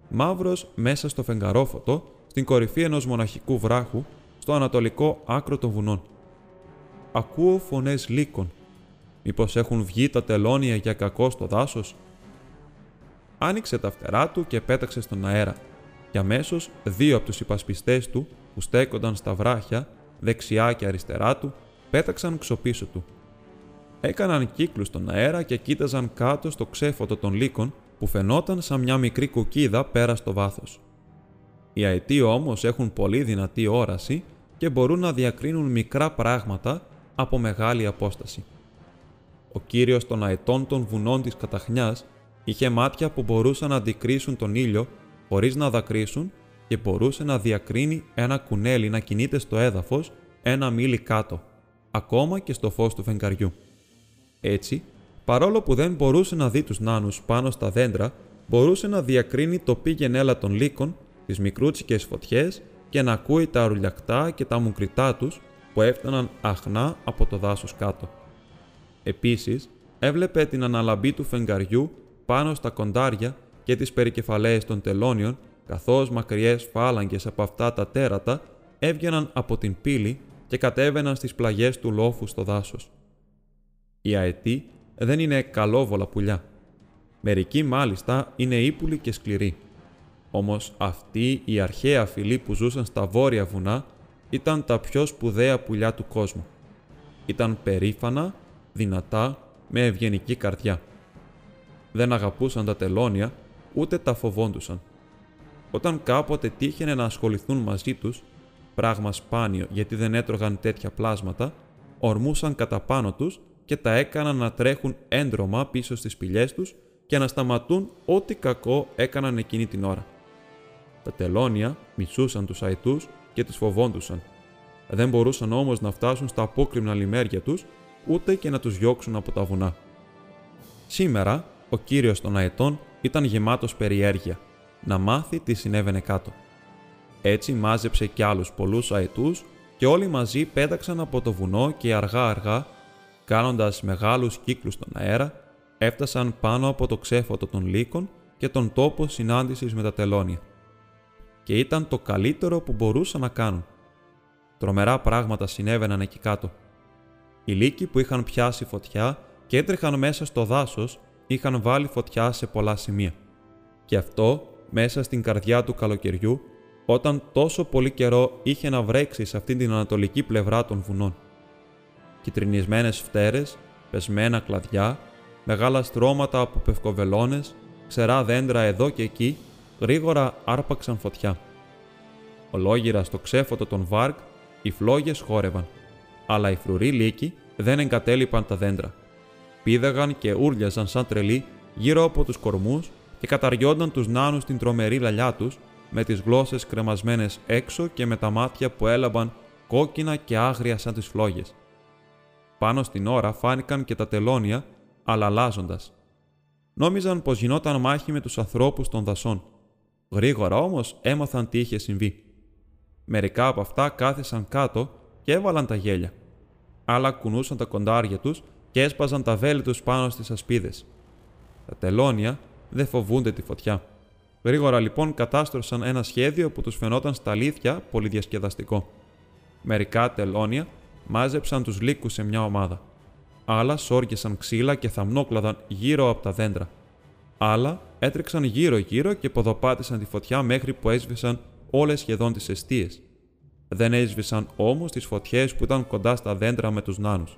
A: μαύρος μέσα στο φεγγαρόφωτο, στην κορυφή ενός μοναχικού βράχου, στο ανατολικό άκρο των βουνών. Ακούω φωνές λύκων. Μήπως έχουν βγει τα τελώνια για κακό στο δάσος; Άνοιξε τα φτερά του και πέταξε στον αέρα. Και αμέσως δύο από τους υπασπιστές του, που στέκονταν στα βράχια, δεξιά και αριστερά του, πέταξαν ξοπίσω του. Έκαναν κύκλους στον αέρα και κοίταζαν κάτω στο ξέφωτο των λύκων που φαινόταν σαν μια μικρή κουκίδα πέρα στο βάθος. Οι αετοί όμως έχουν πολύ δυνατή όραση και μπορούν να διακρίνουν μικρά πράγματα από μεγάλη απόσταση. ο κύριος των αετών των βουνών της καταχνιάς είχε μάτια που μπορούσαν να αντικρίσουν τον ήλιο χωρίς να δακρύσουν και μπορούσε να διακρίνει ένα κουνέλι να κινείται στο έδαφος ένα μίλι κάτω, ακόμα και στο φως του φεγγαριού. Έτσι, παρόλο που δεν μπορούσε να δει τους νάνους πάνω στα δέντρα, μπορούσε να διακρίνει το πήγαινέλα των λύκων, τις μικρούτσικες φωτιές και να ακούει τα ρουλιακτά και τα μουκριτά τους που έφταναν αχνά από το δάσος κάτω. Επίσης, έβλεπε την αναλαμπή του φεγγαριού πάνω στα κοντάρια και τις περικεφαλαίες των τελώνιων, καθώς μακριές φάλαγγες από αυτά τα τέρατα έβγαιναν από την πύλη και κατέβαιναν στις πλαγιές του λόφου στο δάσος. Οι αετοί δεν είναι καλόβολα πουλιά. Μερικοί μάλιστα είναι ύπουλοι και σκληροί. Όμως αυτοί οι αρχαία φυλοί που ζούσαν στα βόρεια βουνά ήταν τα πιο σπουδαία πουλιά του κόσμου. Ήταν περήφανα, δυνατά, με ευγενική καρδιά. Δεν αγαπούσαν τα τελώνια, ούτε τα φοβόντουσαν. Όταν κάποτε τύχαινε να ασχοληθούν μαζί τους, πράγμα σπάνιο γιατί δεν έτρωγαν τέτοια πλάσματα, ορμούσαν κατά πάνω τους και τα έκαναν να τρέχουν έντρομα πίσω στις σπηλιές τους και να σταματούν ό,τι κακό έκαναν εκείνη την ώρα. Τα τελώνια μισούσαν τους αετούς και τους φοβόντουσαν. Δεν μπορούσαν όμως να φτάσουν στα απόκριμνα λιμέρια τους, ούτε και να τους διώξουν από τα βουνά. Σήμερα, ο κύριος των αετών ήταν γεμάτος περιέργεια, να μάθει τι συνέβαινε κάτω. Έτσι μάζεψε κι άλλους πολλούς αετούς και όλοι μαζί πέταξαν από το βουνό και αργά-αργά, κάνοντας μεγάλους κύκλους στον αέρα, έφτασαν πάνω από το ξέφωτο των λύκων και τον τόπο συνάντησης με τα τελώνια. Και ήταν το καλύτερο που μπορούσαν να κάνουν. Τρομερά πράγματα συνέβαιναν εκεί κάτω. Οι λύκοι που είχαν πιάσει φωτιά και έτρεχαν μέσα στο δάσος είχαν βάλει φωτιά σε πολλά σημεία. Και αυτό μέσα στην καρδιά του καλοκαιριού, όταν τόσο πολύ καιρό είχε να βρέξει σε αυτή την ανατολική πλευρά των βουνών. Κιτρινισμένες φτέρες, πεσμένα κλαδιά, μεγάλα στρώματα από πευκοβελώνες, ξερά δέντρα εδώ και εκεί, γρήγορα άρπαξαν φωτιά. Ολόγυρα στο ξέφωτο των βάρκ, οι φλόγες χόρευαν, αλλά οι φρουροί λύκοι δεν εγκατέλειπαν τα δέντρα. Πήδαγαν και ούρλιαζαν σαν τρελοί γύρω από τους κορμούς και καταριόνταν τους νάνους στην τρομερή λαλιά τους, με τις γλώσσες κρεμασμένες έξω και με τα μάτια που έλαμπαν κόκκινα και άγρια σαν τις φλόγες. Πάνω στην ώρα φάνηκαν και τα τελώνια, αλλά αλλάζοντας. Νόμιζαν πως γινόταν μάχη με τους ανθρώπους των δασών. Γρήγορα όμως έμαθαν τι είχε συμβεί. Μερικά από αυτά κάθισαν κάτω και έβαλαν τα γέλια. Άλλα κουνούσαν τα κοντάρια τους και έσπαζαν τα βέλη τους πάνω στις ασπίδες. Τα τελώνια δεν φοβούνται τη φωτιά. Γρήγορα λοιπόν κατάστρωσαν ένα σχέδιο που τους φαινόταν στα αλήθεια πολυδιασκεδαστικό. Μερικά τελώνια μάζεψαν τους λύκους σε μια ομάδα. Άλλα σόργεσαν ξύλα και θαμνόκλαδαν γύρω από τα δέντρα. Άλλα έτρεξαν γύρω-γύρω και ποδοπάτησαν τη φωτιά μέχρι που έσβησαν όλες σχεδόν τις αιστείες. Δεν έσβησαν όμως τις φωτιές που ήταν κοντά στα δέντρα με τους νάνους.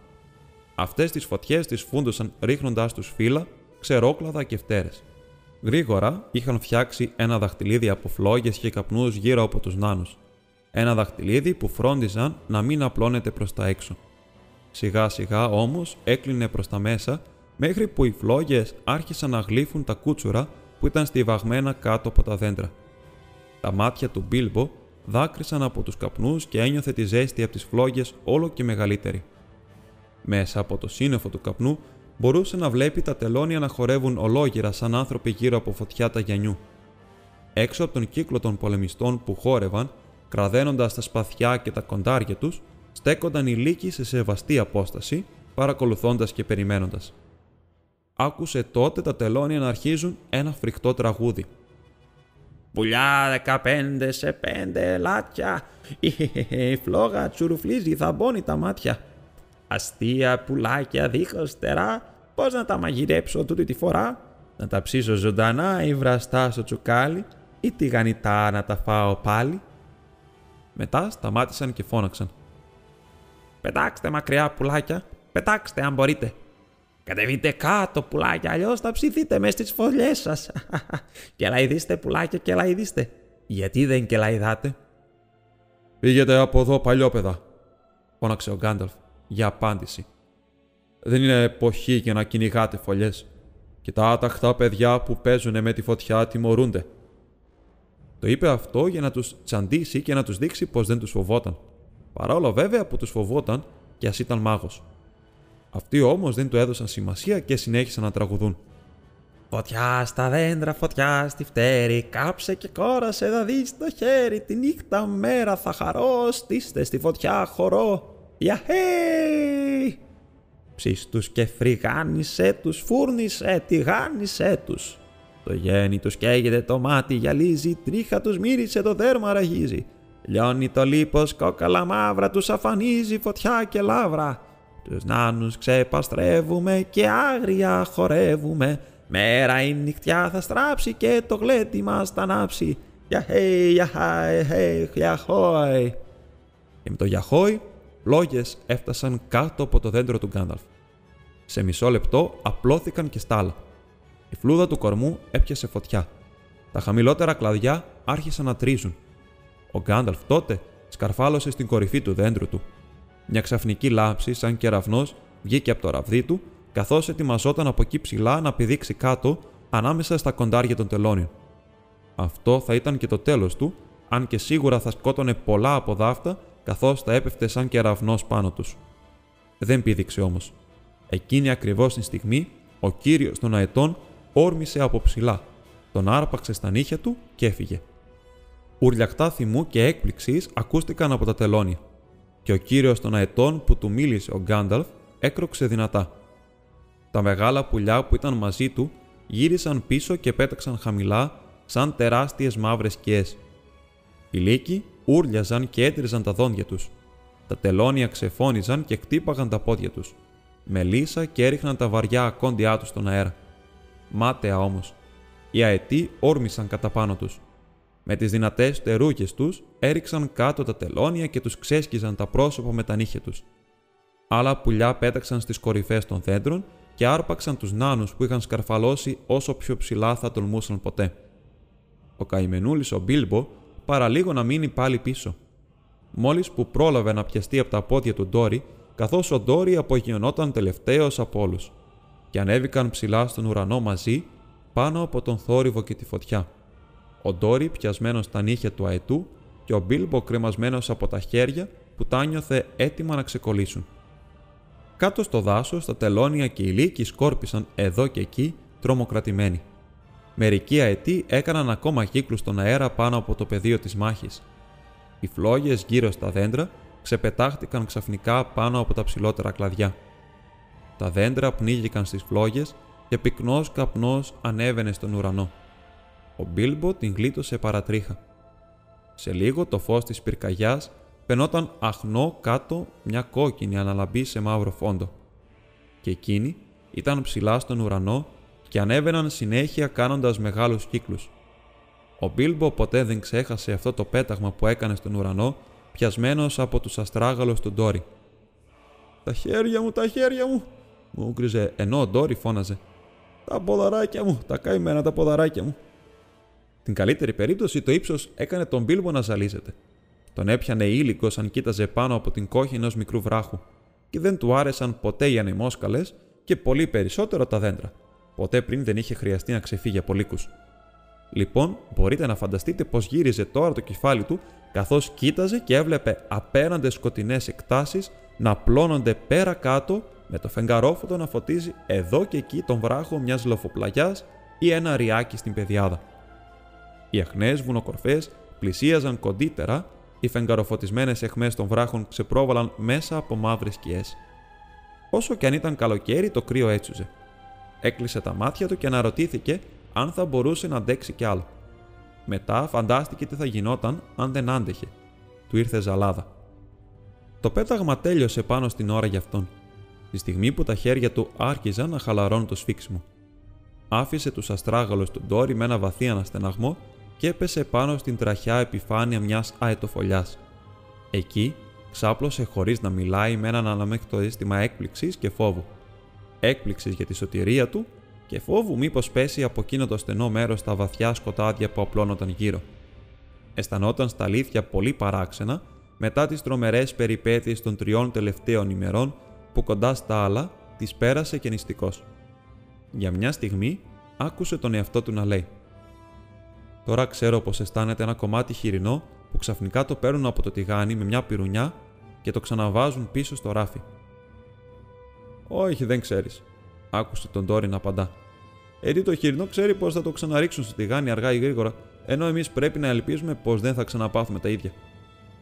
A: Αυτές τις φωτιές τις φούντωσαν ρίχνοντάς τους φύλλα, ξερόκλαδα και φτέρες. Γρήγορα είχαν φτιάξει ένα δαχτυλίδι από φλόγες και καπνούς γύρω από τους νάνους. Ένα δαχτυλίδι που φρόντιζαν να μην απλώνεται προς τα έξω. Σιγά σιγά όμως έκλεινε προς τα μέσα, μέχρι που οι φλόγες άρχισαν να γλύφουν τα κούτσουρα που ήταν στιβαγμένα κάτω από τα δέντρα. Τα μάτια του Μπίλμπο δάκρυσαν από τους καπνούς και ένιωθε τη ζέστη από τις φλόγες όλο και μεγαλύτερη. Μέσα από το σύννεφο του καπνού μπορούσε να βλέπει τα τελώνια να χορεύουν ολόγυρα σαν άνθρωποι γύρω από φωτιά τα γιανιού. Έξω από τον κύκλο των πολεμιστών που χόρευαν, κραδένοντα τα σπαθιά και τα κοντάρια του, στέκονταν οι λύκοι σε σεβαστή απόσταση, παρακολουθώντα και περιμένοντα. Άκουσε τότε τα τελώνια να αρχίζουν ένα φρικτό τραγούδι.
B: Πουλιά δεκαπέντε σε πέντε λάτια, η φλόγα τσουρουφλίζει θα μπώνει τα μάτια. Αστεία πουλάκια δίχως στερά, πώς να τα μαγειρέψω τούτη τη φορά, να τα ψήσω ζωντανά ή βραστά στο τσουκάλι ή τηγανιτά να τα φάω πάλι;
A: Μετά σταμάτησαν και φώναξαν.
B: Πετάξτε μακριά πουλάκια, πετάξτε αν μπορείτε. Κατεβείτε κάτω πουλάκια, αλλιώς θα ψηθείτε μες στις φωλιές σας. και λαϊδίστε πουλάκια και λαϊδίστε. Γιατί δεν και λαϊδάτε.
A: Πήγετε από εδώ παλιόπαιδα, φώναξε ο Γκάνταλφ για απάντηση. Δεν είναι εποχή για να κυνηγάτε φωλιές. Και τα άταχτα παιδιά που παίζουν με τη φωτιά τιμωρούνται. Το είπε αυτό για να τους τσαντήσει και να τους δείξει πως δεν τους φοβόταν. Παρόλο βέβαια που τους φοβόταν και ας ήταν μάγος. Αυτοί όμως δεν του έδωσαν σημασία και συνέχισαν να τραγουδούν.
B: Φωτιά στα δέντρα, φωτιά στη φτέρη, κάψε και κόρασε να δεις το χέρι, τη νύχτα μέρα θα χαρώ, στήστε στη φωτιά χορό, Ιαχέι! Ψίστους και φρυγάνισε τους, φούρνισε, τηγάνισε τους. Το γέννη τους καίγεται το μάτι γυαλίζει, τρίχα τους μύρισε το δέρμα ραγίζει. Λιώνει το λίπος κόκαλα μαύρα, τους αφανίζει φωτιά και λάβρα. Τους νάνους ξεπαστρεύουμε και άγρια χορεύουμε, Μέρα η νυχτιά θα στράψει και το γλέτι μας θα ανάψει. Γιαχέι, γιαχάι, γιαχόι.
A: Και με το γιαχόι, λόγες έφτασαν κάτω από το δέντρο του Γκάνταλφ. Σε μισό λεπτό απλώθηκαν και στάλα. Η φλούδα του κορμού έπιασε φωτιά. Τα χαμηλότερα κλαδιά άρχισαν να τρίζουν. Ο Γκάνταλφ τότε σκαρφάλωσε στην κορυφή του δέντρου του. Μια ξαφνική λάμψη, σαν κεραυνό, βγήκε από το ραβδί του καθώς ετοιμαζόταν από εκεί ψηλά να πηδήξει κάτω ανάμεσα στα κοντάρια των τελώνιων. Αυτό θα ήταν και το τέλος του, αν και σίγουρα θα σκότωνε πολλά από δάφτα καθώς θα έπεφτε σαν κεραυνό πάνω τους. Δεν πήδηξε όμως. Εκείνη ακριβώς τη στιγμή, ο κύριος των αετών όρμησε από ψηλά, τον άρπαξε στα νύχια του και έφυγε. Ουρλιακτά θυμού και έκπληξης ακούστηκαν από τα τελώνια, και ο κύριος των αετών που του μίλησε ο Γκάνταλφ έκροξε δυνατά. Τα μεγάλα πουλιά που ήταν μαζί του γύρισαν πίσω και πέταξαν χαμηλά σαν τεράστιες μαύρες σκιές. Οι λύκοι ούρλιαζαν και έτριζαν τα δόντια τους. Τα τελώνια ξεφώνιζαν και κτύπαγαν τα πόδια τους. Μελίσσα και έριχναν τα βαριά ακόντια τους στον αέρα. Μάταια όμως. Οι αετοί όρμησαν κατά πάνω τους. Με τις δυνατές τερούκες τους έριξαν κάτω τα τελώνια και τους ξέσκιζαν τα πρόσωπα με τα νύχια τους. Άλλα πουλιά πέταξαν στις κορυφές των δέντρων και άρπαξαν τους νάνους που είχαν σκαρφαλώσει όσο πιο ψηλά θα τολμούσαν ποτέ. Ο καημενούλης ο Μπίλμπο παραλίγο να μείνει πάλι πίσω. Μόλις που πρόλαβε να πιαστεί από τα πόδια του Ντόρι, καθώς ο Ντόρι απογειωνόταν τελευταίος από όλους και ανέβηκαν ψηλά στον ουρανό μαζί πάνω από τον θόρυβο και τη φωτιά. Ο Ντόρι πιασμένος στα νύχια του αετού και ο Μπίλμπο κρεμασμένος από τα χέρια που τα νιώθε έτοιμα να ξεκολλήσουν. Κάτω στο δάσος, τα τελώνια και οι λύκοι σκόρπισαν εδώ και εκεί, τρομοκρατημένοι. Μερικοί αετοί έκαναν ακόμα κύκλους στον αέρα πάνω από το πεδίο της μάχης. Οι φλόγες γύρω στα δέντρα ξεπετάχτηκαν ξαφνικά πάνω από τα ψηλότερα κλαδιά. Τα δέντρα πνίγηκαν στις φλόγες και πυκνός καπνός ανέβαινε στον ουρανό. Ο Μπίλμπο την γλίτωσε παρατρίχα. Σε λίγο το φως της πυρκαγιάς φαινόταν αχνό κάτω μια κόκκινη αναλαμπή σε μαύρο φόντο. Και εκείνοι ήταν ψηλά στον ουρανό και ανέβαιναν συνέχεια κάνοντας μεγάλους κύκλους. Ο Μπίλμπο ποτέ δεν ξέχασε αυτό το πέταγμα που έκανε στον ουρανό, πιασμένος από τους αστράγαλους του Ντόρι. «Τα χέρια μου, τα χέρια μου», μου γκριζε ενώ ο Ντόρι φώναζε. «Τα ποδαράκια μου, τα καημένα τα ποδαράκια μου». Την καλύτερη περίπτωση το ύψος έκανε τον Μπίλμπο να ζαλίζεται. Τον έπιανε ήλικος αν κοίταζε πάνω από την κόχη ενός μικρού βράχου, και δεν του άρεσαν ποτέ οι ανεμόσκαλες και πολύ περισσότερο τα δέντρα. Ποτέ πριν δεν είχε χρειαστεί να ξεφύγει από λύκους. Λοιπόν, μπορείτε να φανταστείτε πώς γύριζε τώρα το κεφάλι του, καθώς κοίταζε και έβλεπε απέραντες σκοτεινές εκτάσεις να πλώνονται πέρα κάτω, με το φεγγαρόφωτο να φωτίζει εδώ και εκεί τον βράχο μιας λοφοπλαγιάς ή ένα ριάκι στην πεδιάδα. Οι αχνές βουνοκορφές πλησίαζαν κοντύτερα οι φεγγαροφωτισμένες αιχμές των βράχων ξεπρόβαλαν μέσα από μαύρες σκιές. Όσο και αν ήταν καλοκαίρι, το κρύο έτσουζε. Έκλεισε τα μάτια του και αναρωτήθηκε αν θα μπορούσε να αντέξει κι άλλο. Μετά φαντάστηκε τι θα γινόταν αν δεν άντεχε. Του ήρθε ζαλάδα. Το πέταγμα τέλειωσε πάνω στην ώρα για αυτόν, τη στιγμή που τα χέρια του άρχιζαν να χαλαρώνουν το σφίξιμο. Άφησε τους αστράγαλους του Ντόρι με ένα βαθύ αναστεναγμό και έπεσε πάνω στην τραχιά επιφάνεια μιας αετοφολιάς. Εκεί ξάπλωσε χωρίς να μιλάει με έναν αναμέκτο αίσθημα έκπληξης και φόβου. Έκπληξης για τη σωτηρία του και φόβου μήπως πέσει από εκείνο το στενό μέρος στα βαθιά σκοτάδια που απλώνονταν γύρω. Αισθανόταν στα αλήθεια πολύ παράξενα μετά τις τρομερές περιπέτειες των τριών τελευταίων ημερών που κοντά στα άλλα τη πέρασε και νηστικός. Για μια στιγμή άκουσε τον εαυτό του να λέει: Τώρα ξέρω πως αισθάνεται ένα κομμάτι χοιρινό που ξαφνικά το παίρνουν από το τηγάνι με μια πυρουνιά και το ξαναβάζουν πίσω στο ράφι. Όχι, δεν ξέρεις, άκουσε τον Τόρι να απαντά. Γιατί το χοιρινό ξέρει πω θα το ξαναρίξουν στο τηγάνι αργά ή γρήγορα, ενώ εμείς πρέπει να ελπίζουμε πως δεν θα ξαναπάθουμε τα ίδια.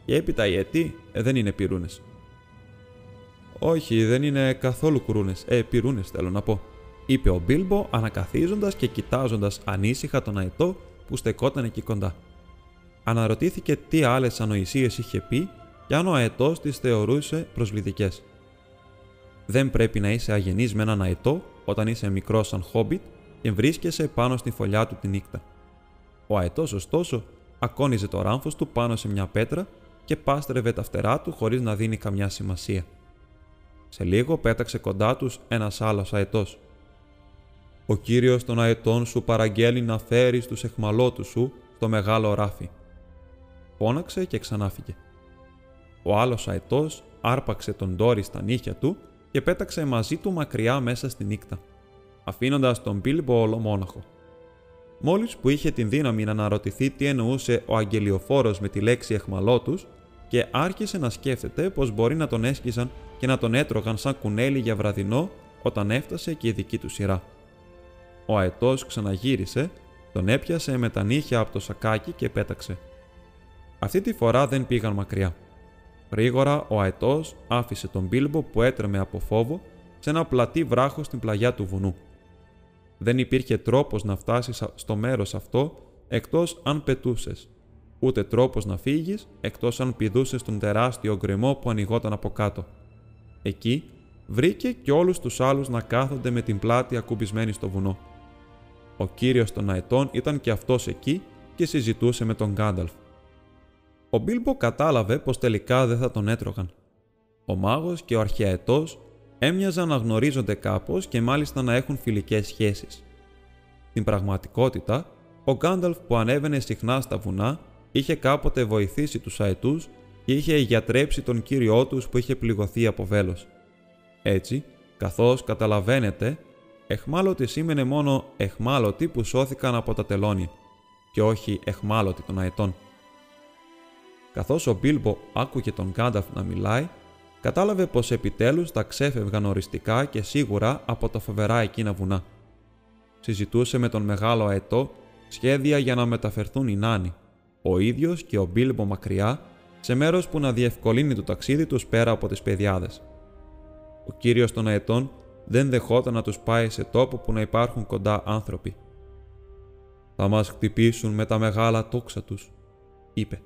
A: Και έπειτα οι αιτοί ε, δεν είναι πυρούνες. Όχι, δεν είναι καθόλου κουρούνες. Ε, πυρούνες θέλω να πω, είπε ο Μπίλμπο ανακαθίζοντας και κοιτάζοντας ανήσυχα τον αετό που στεκόταν εκεί κοντά. Αναρωτήθηκε τι άλλες ανοησίες είχε πει και αν ο αετός τις θεωρούσε προσβλητικές. Δεν πρέπει να είσαι αγενής με έναν αετό όταν είσαι μικρός σαν χόμπιτ και βρίσκεσαι πάνω στη φωλιά του τη νύχτα. Ο αετός, ωστόσο, ακόνιζε το ράμφος του πάνω σε μια πέτρα και πάστρευε τα φτερά του χωρίς να δίνει καμιά σημασία. Σε λίγο πέταξε κοντά τους ένας άλλος αετός. Ο κύριος των αετών σου παραγγέλνει να φέρεις τους εχμαλώτους σου στο μεγάλο ράφι. Φώναξε και ξανάφυγε. Ο άλλος αετός άρπαξε τον Ντόρι στα νύχια του και πέταξε μαζί του μακριά μέσα στη νύχτα, αφήνοντας τον Μπίλμπο ολομόναχο. Μόλις που είχε την δύναμη να αναρωτηθεί τι εννοούσε ο αγγελιοφόρος με τη λέξη εχμαλώτους, και άρχισε να σκέφτεται πως μπορεί να τον έσκιζαν και να τον έτρωγαν σαν κουνέλι για βραδινό όταν έφτασε και η δική του σειρά. Ο αετός ξαναγύρισε, τον έπιασε με τα νύχια από το σακάκι και πέταξε. Αυτή τη φορά δεν πήγαν μακριά. Γρήγορα ο αετός άφησε τον Μπίλμπο που έτρεμε από φόβο σε ένα πλατή βράχος στην πλαγιά του βουνού. Δεν υπήρχε τρόπος να φτάσεις στο μέρος αυτό εκτός αν πετούσες, ούτε τρόπος να φύγεις εκτός αν πηδούσες τον τεράστιο γκρεμό που ανοιγόταν από κάτω. Εκεί βρήκε και όλους τους άλλους να κάθονται με την πλάτη ακουμπισμένη στο βουνό. Ο κύριος των αετών ήταν και αυτός εκεί και συζητούσε με τον Γκάνταλφ. Ο Μπίλμπο κατάλαβε πως τελικά δεν θα τον έτρωγαν. Ο μάγος και ο αρχαιαετός έμοιαζαν να γνωρίζονται κάπως και μάλιστα να έχουν φιλικές σχέσεις. Στην πραγματικότητα, ο Γκάνταλφ που ανέβαινε συχνά στα βουνά είχε κάποτε βοηθήσει τους αετούς και είχε γιατρέψει τον κύριό τους που είχε πληγωθεί από βέλος. Έτσι, καθώς καταλαβαίνετε, εχμάλωτοι σήμαινε μόνο εχμάλωτοι που σώθηκαν από τα τελώνια και όχι εχμάλωτοι των αετών. Καθώς ο Μπίλμπο άκουγε τον Γκάνταλφ να μιλάει, κατάλαβε πως επιτέλους τα ξέφευγαν οριστικά και σίγουρα από τα φοβερά εκείνα βουνά. Συζητούσε με τον μεγάλο αετό σχέδια για να μεταφερθούν οι νάνοι, ο ίδιος και ο Μπίλμπο μακριά, σε μέρος που να διευκολύνει το ταξίδι τους πέρα από τις παιδιάδες. Ο κύριος των αετών δεν δεχόταν να τους πάει σε τόπο που να υπάρχουν κοντά άνθρωποι. «Θα μας χτυπήσουν με τα μεγάλα τόξα τους», είπε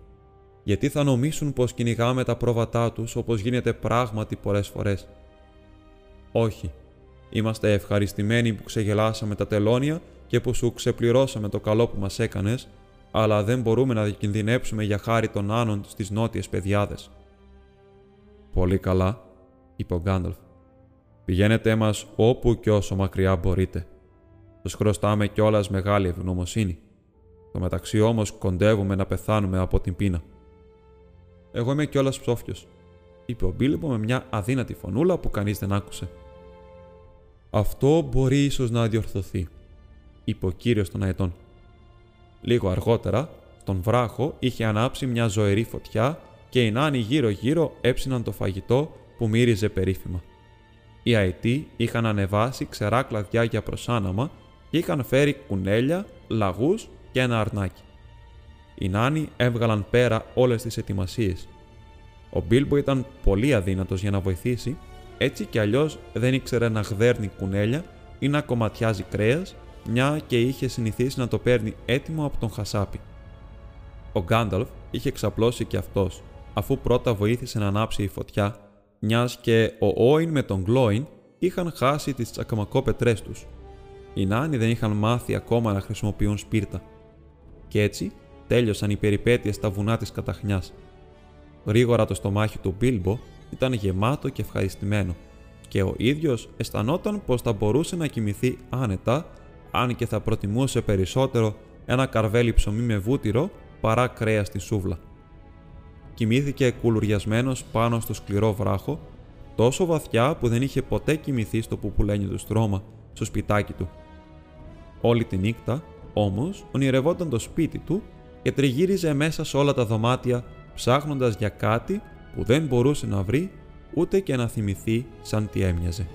A: γιατί θα νομίσουν πως κυνηγάμε τα πρόβατά τους όπως γίνεται πράγματι πολλές φορές. Όχι, είμαστε ευχαριστημένοι που ξεγελάσαμε τα τελώνια και που σου ξεπληρώσαμε το καλό που μας έκανες, αλλά δεν μπορούμε να διακινδυνεύσουμε για χάρη των άνων στις νότιες παιδιάδες. Πολύ καλά, είπε ο Γκάνταλφ. Πηγαίνετε μας όπου και όσο μακριά μπορείτε. Τους χρωστάμε κιόλας μεγάλη ευγνωμοσύνη. Το μεταξύ όμως κοντεύουμε να πεθάνουμε από την πείνα. Εγώ είμαι κιόλας ψόφιος, είπε ο Μπίλμπο με μια αδύνατη φωνούλα που κανείς δεν άκουσε. Αυτό μπορεί ίσως να διορθωθεί, είπε ο κύριος των αετών. Λίγο αργότερα, στον βράχο είχε ανάψει μια ζωηρή φωτιά και οι νάνοι γύρω-γύρω έψιναν το φαγητό που μύριζε περίφημα. Οι αετοί είχαν ανεβάσει ξερά κλαδιά για προσάναμα και είχαν φέρει κουνέλια, λαγούς και ένα αρνάκι. Οι νάνοι έβγαλαν πέρα όλες τις ετοιμασίες. Ο Μπίλμπο ήταν πολύ αδύνατος για να βοηθήσει, έτσι κι αλλιώς δεν ήξερε να γδέρνει κουνέλια ή να κομματιάζει κρέας, μια και είχε συνηθίσει να το παίρνει έτοιμο από τον Χασάπι. Ο Γκάνταλφ είχε ξαπλώσει κι αυτός, αφού πρώτα βοήθησε να ανάψει η φωτιά, μιας και ο Όιν με τον Γκλόιν είχαν χάσει τις τσακαμακόπετρές τους. Οι νάνοι δεν είχαν μάθει ακόμα να χρησιμοποιούν σπίρτα. Κι έτσι τέλειωσαν οι περιπέτειες στα βουνά της καταχνιάς. Γρήγορα το στομάχι του Μπίλμπο ήταν γεμάτο και ευχαριστημένο και ο ίδιος αισθανόταν πως θα μπορούσε να κοιμηθεί άνετα αν και θα προτιμούσε περισσότερο ένα καρβέλι ψωμί με βούτυρο παρά κρέα στη σούβλα. Κοιμήθηκε κουλουριασμένος πάνω στο σκληρό βράχο τόσο βαθιά που δεν είχε ποτέ κοιμηθεί στο πουπουλένιο του στρώμα, στο σπιτάκι του. Όλη τη νύχτα, όμως, ονειρευόταν το σπίτι του και τριγύριζε μέσα σε όλα τα δωμάτια, ψάχνοντας για κάτι που δεν μπορούσε να βρει ούτε και να θυμηθεί σαν τι έμοιαζε.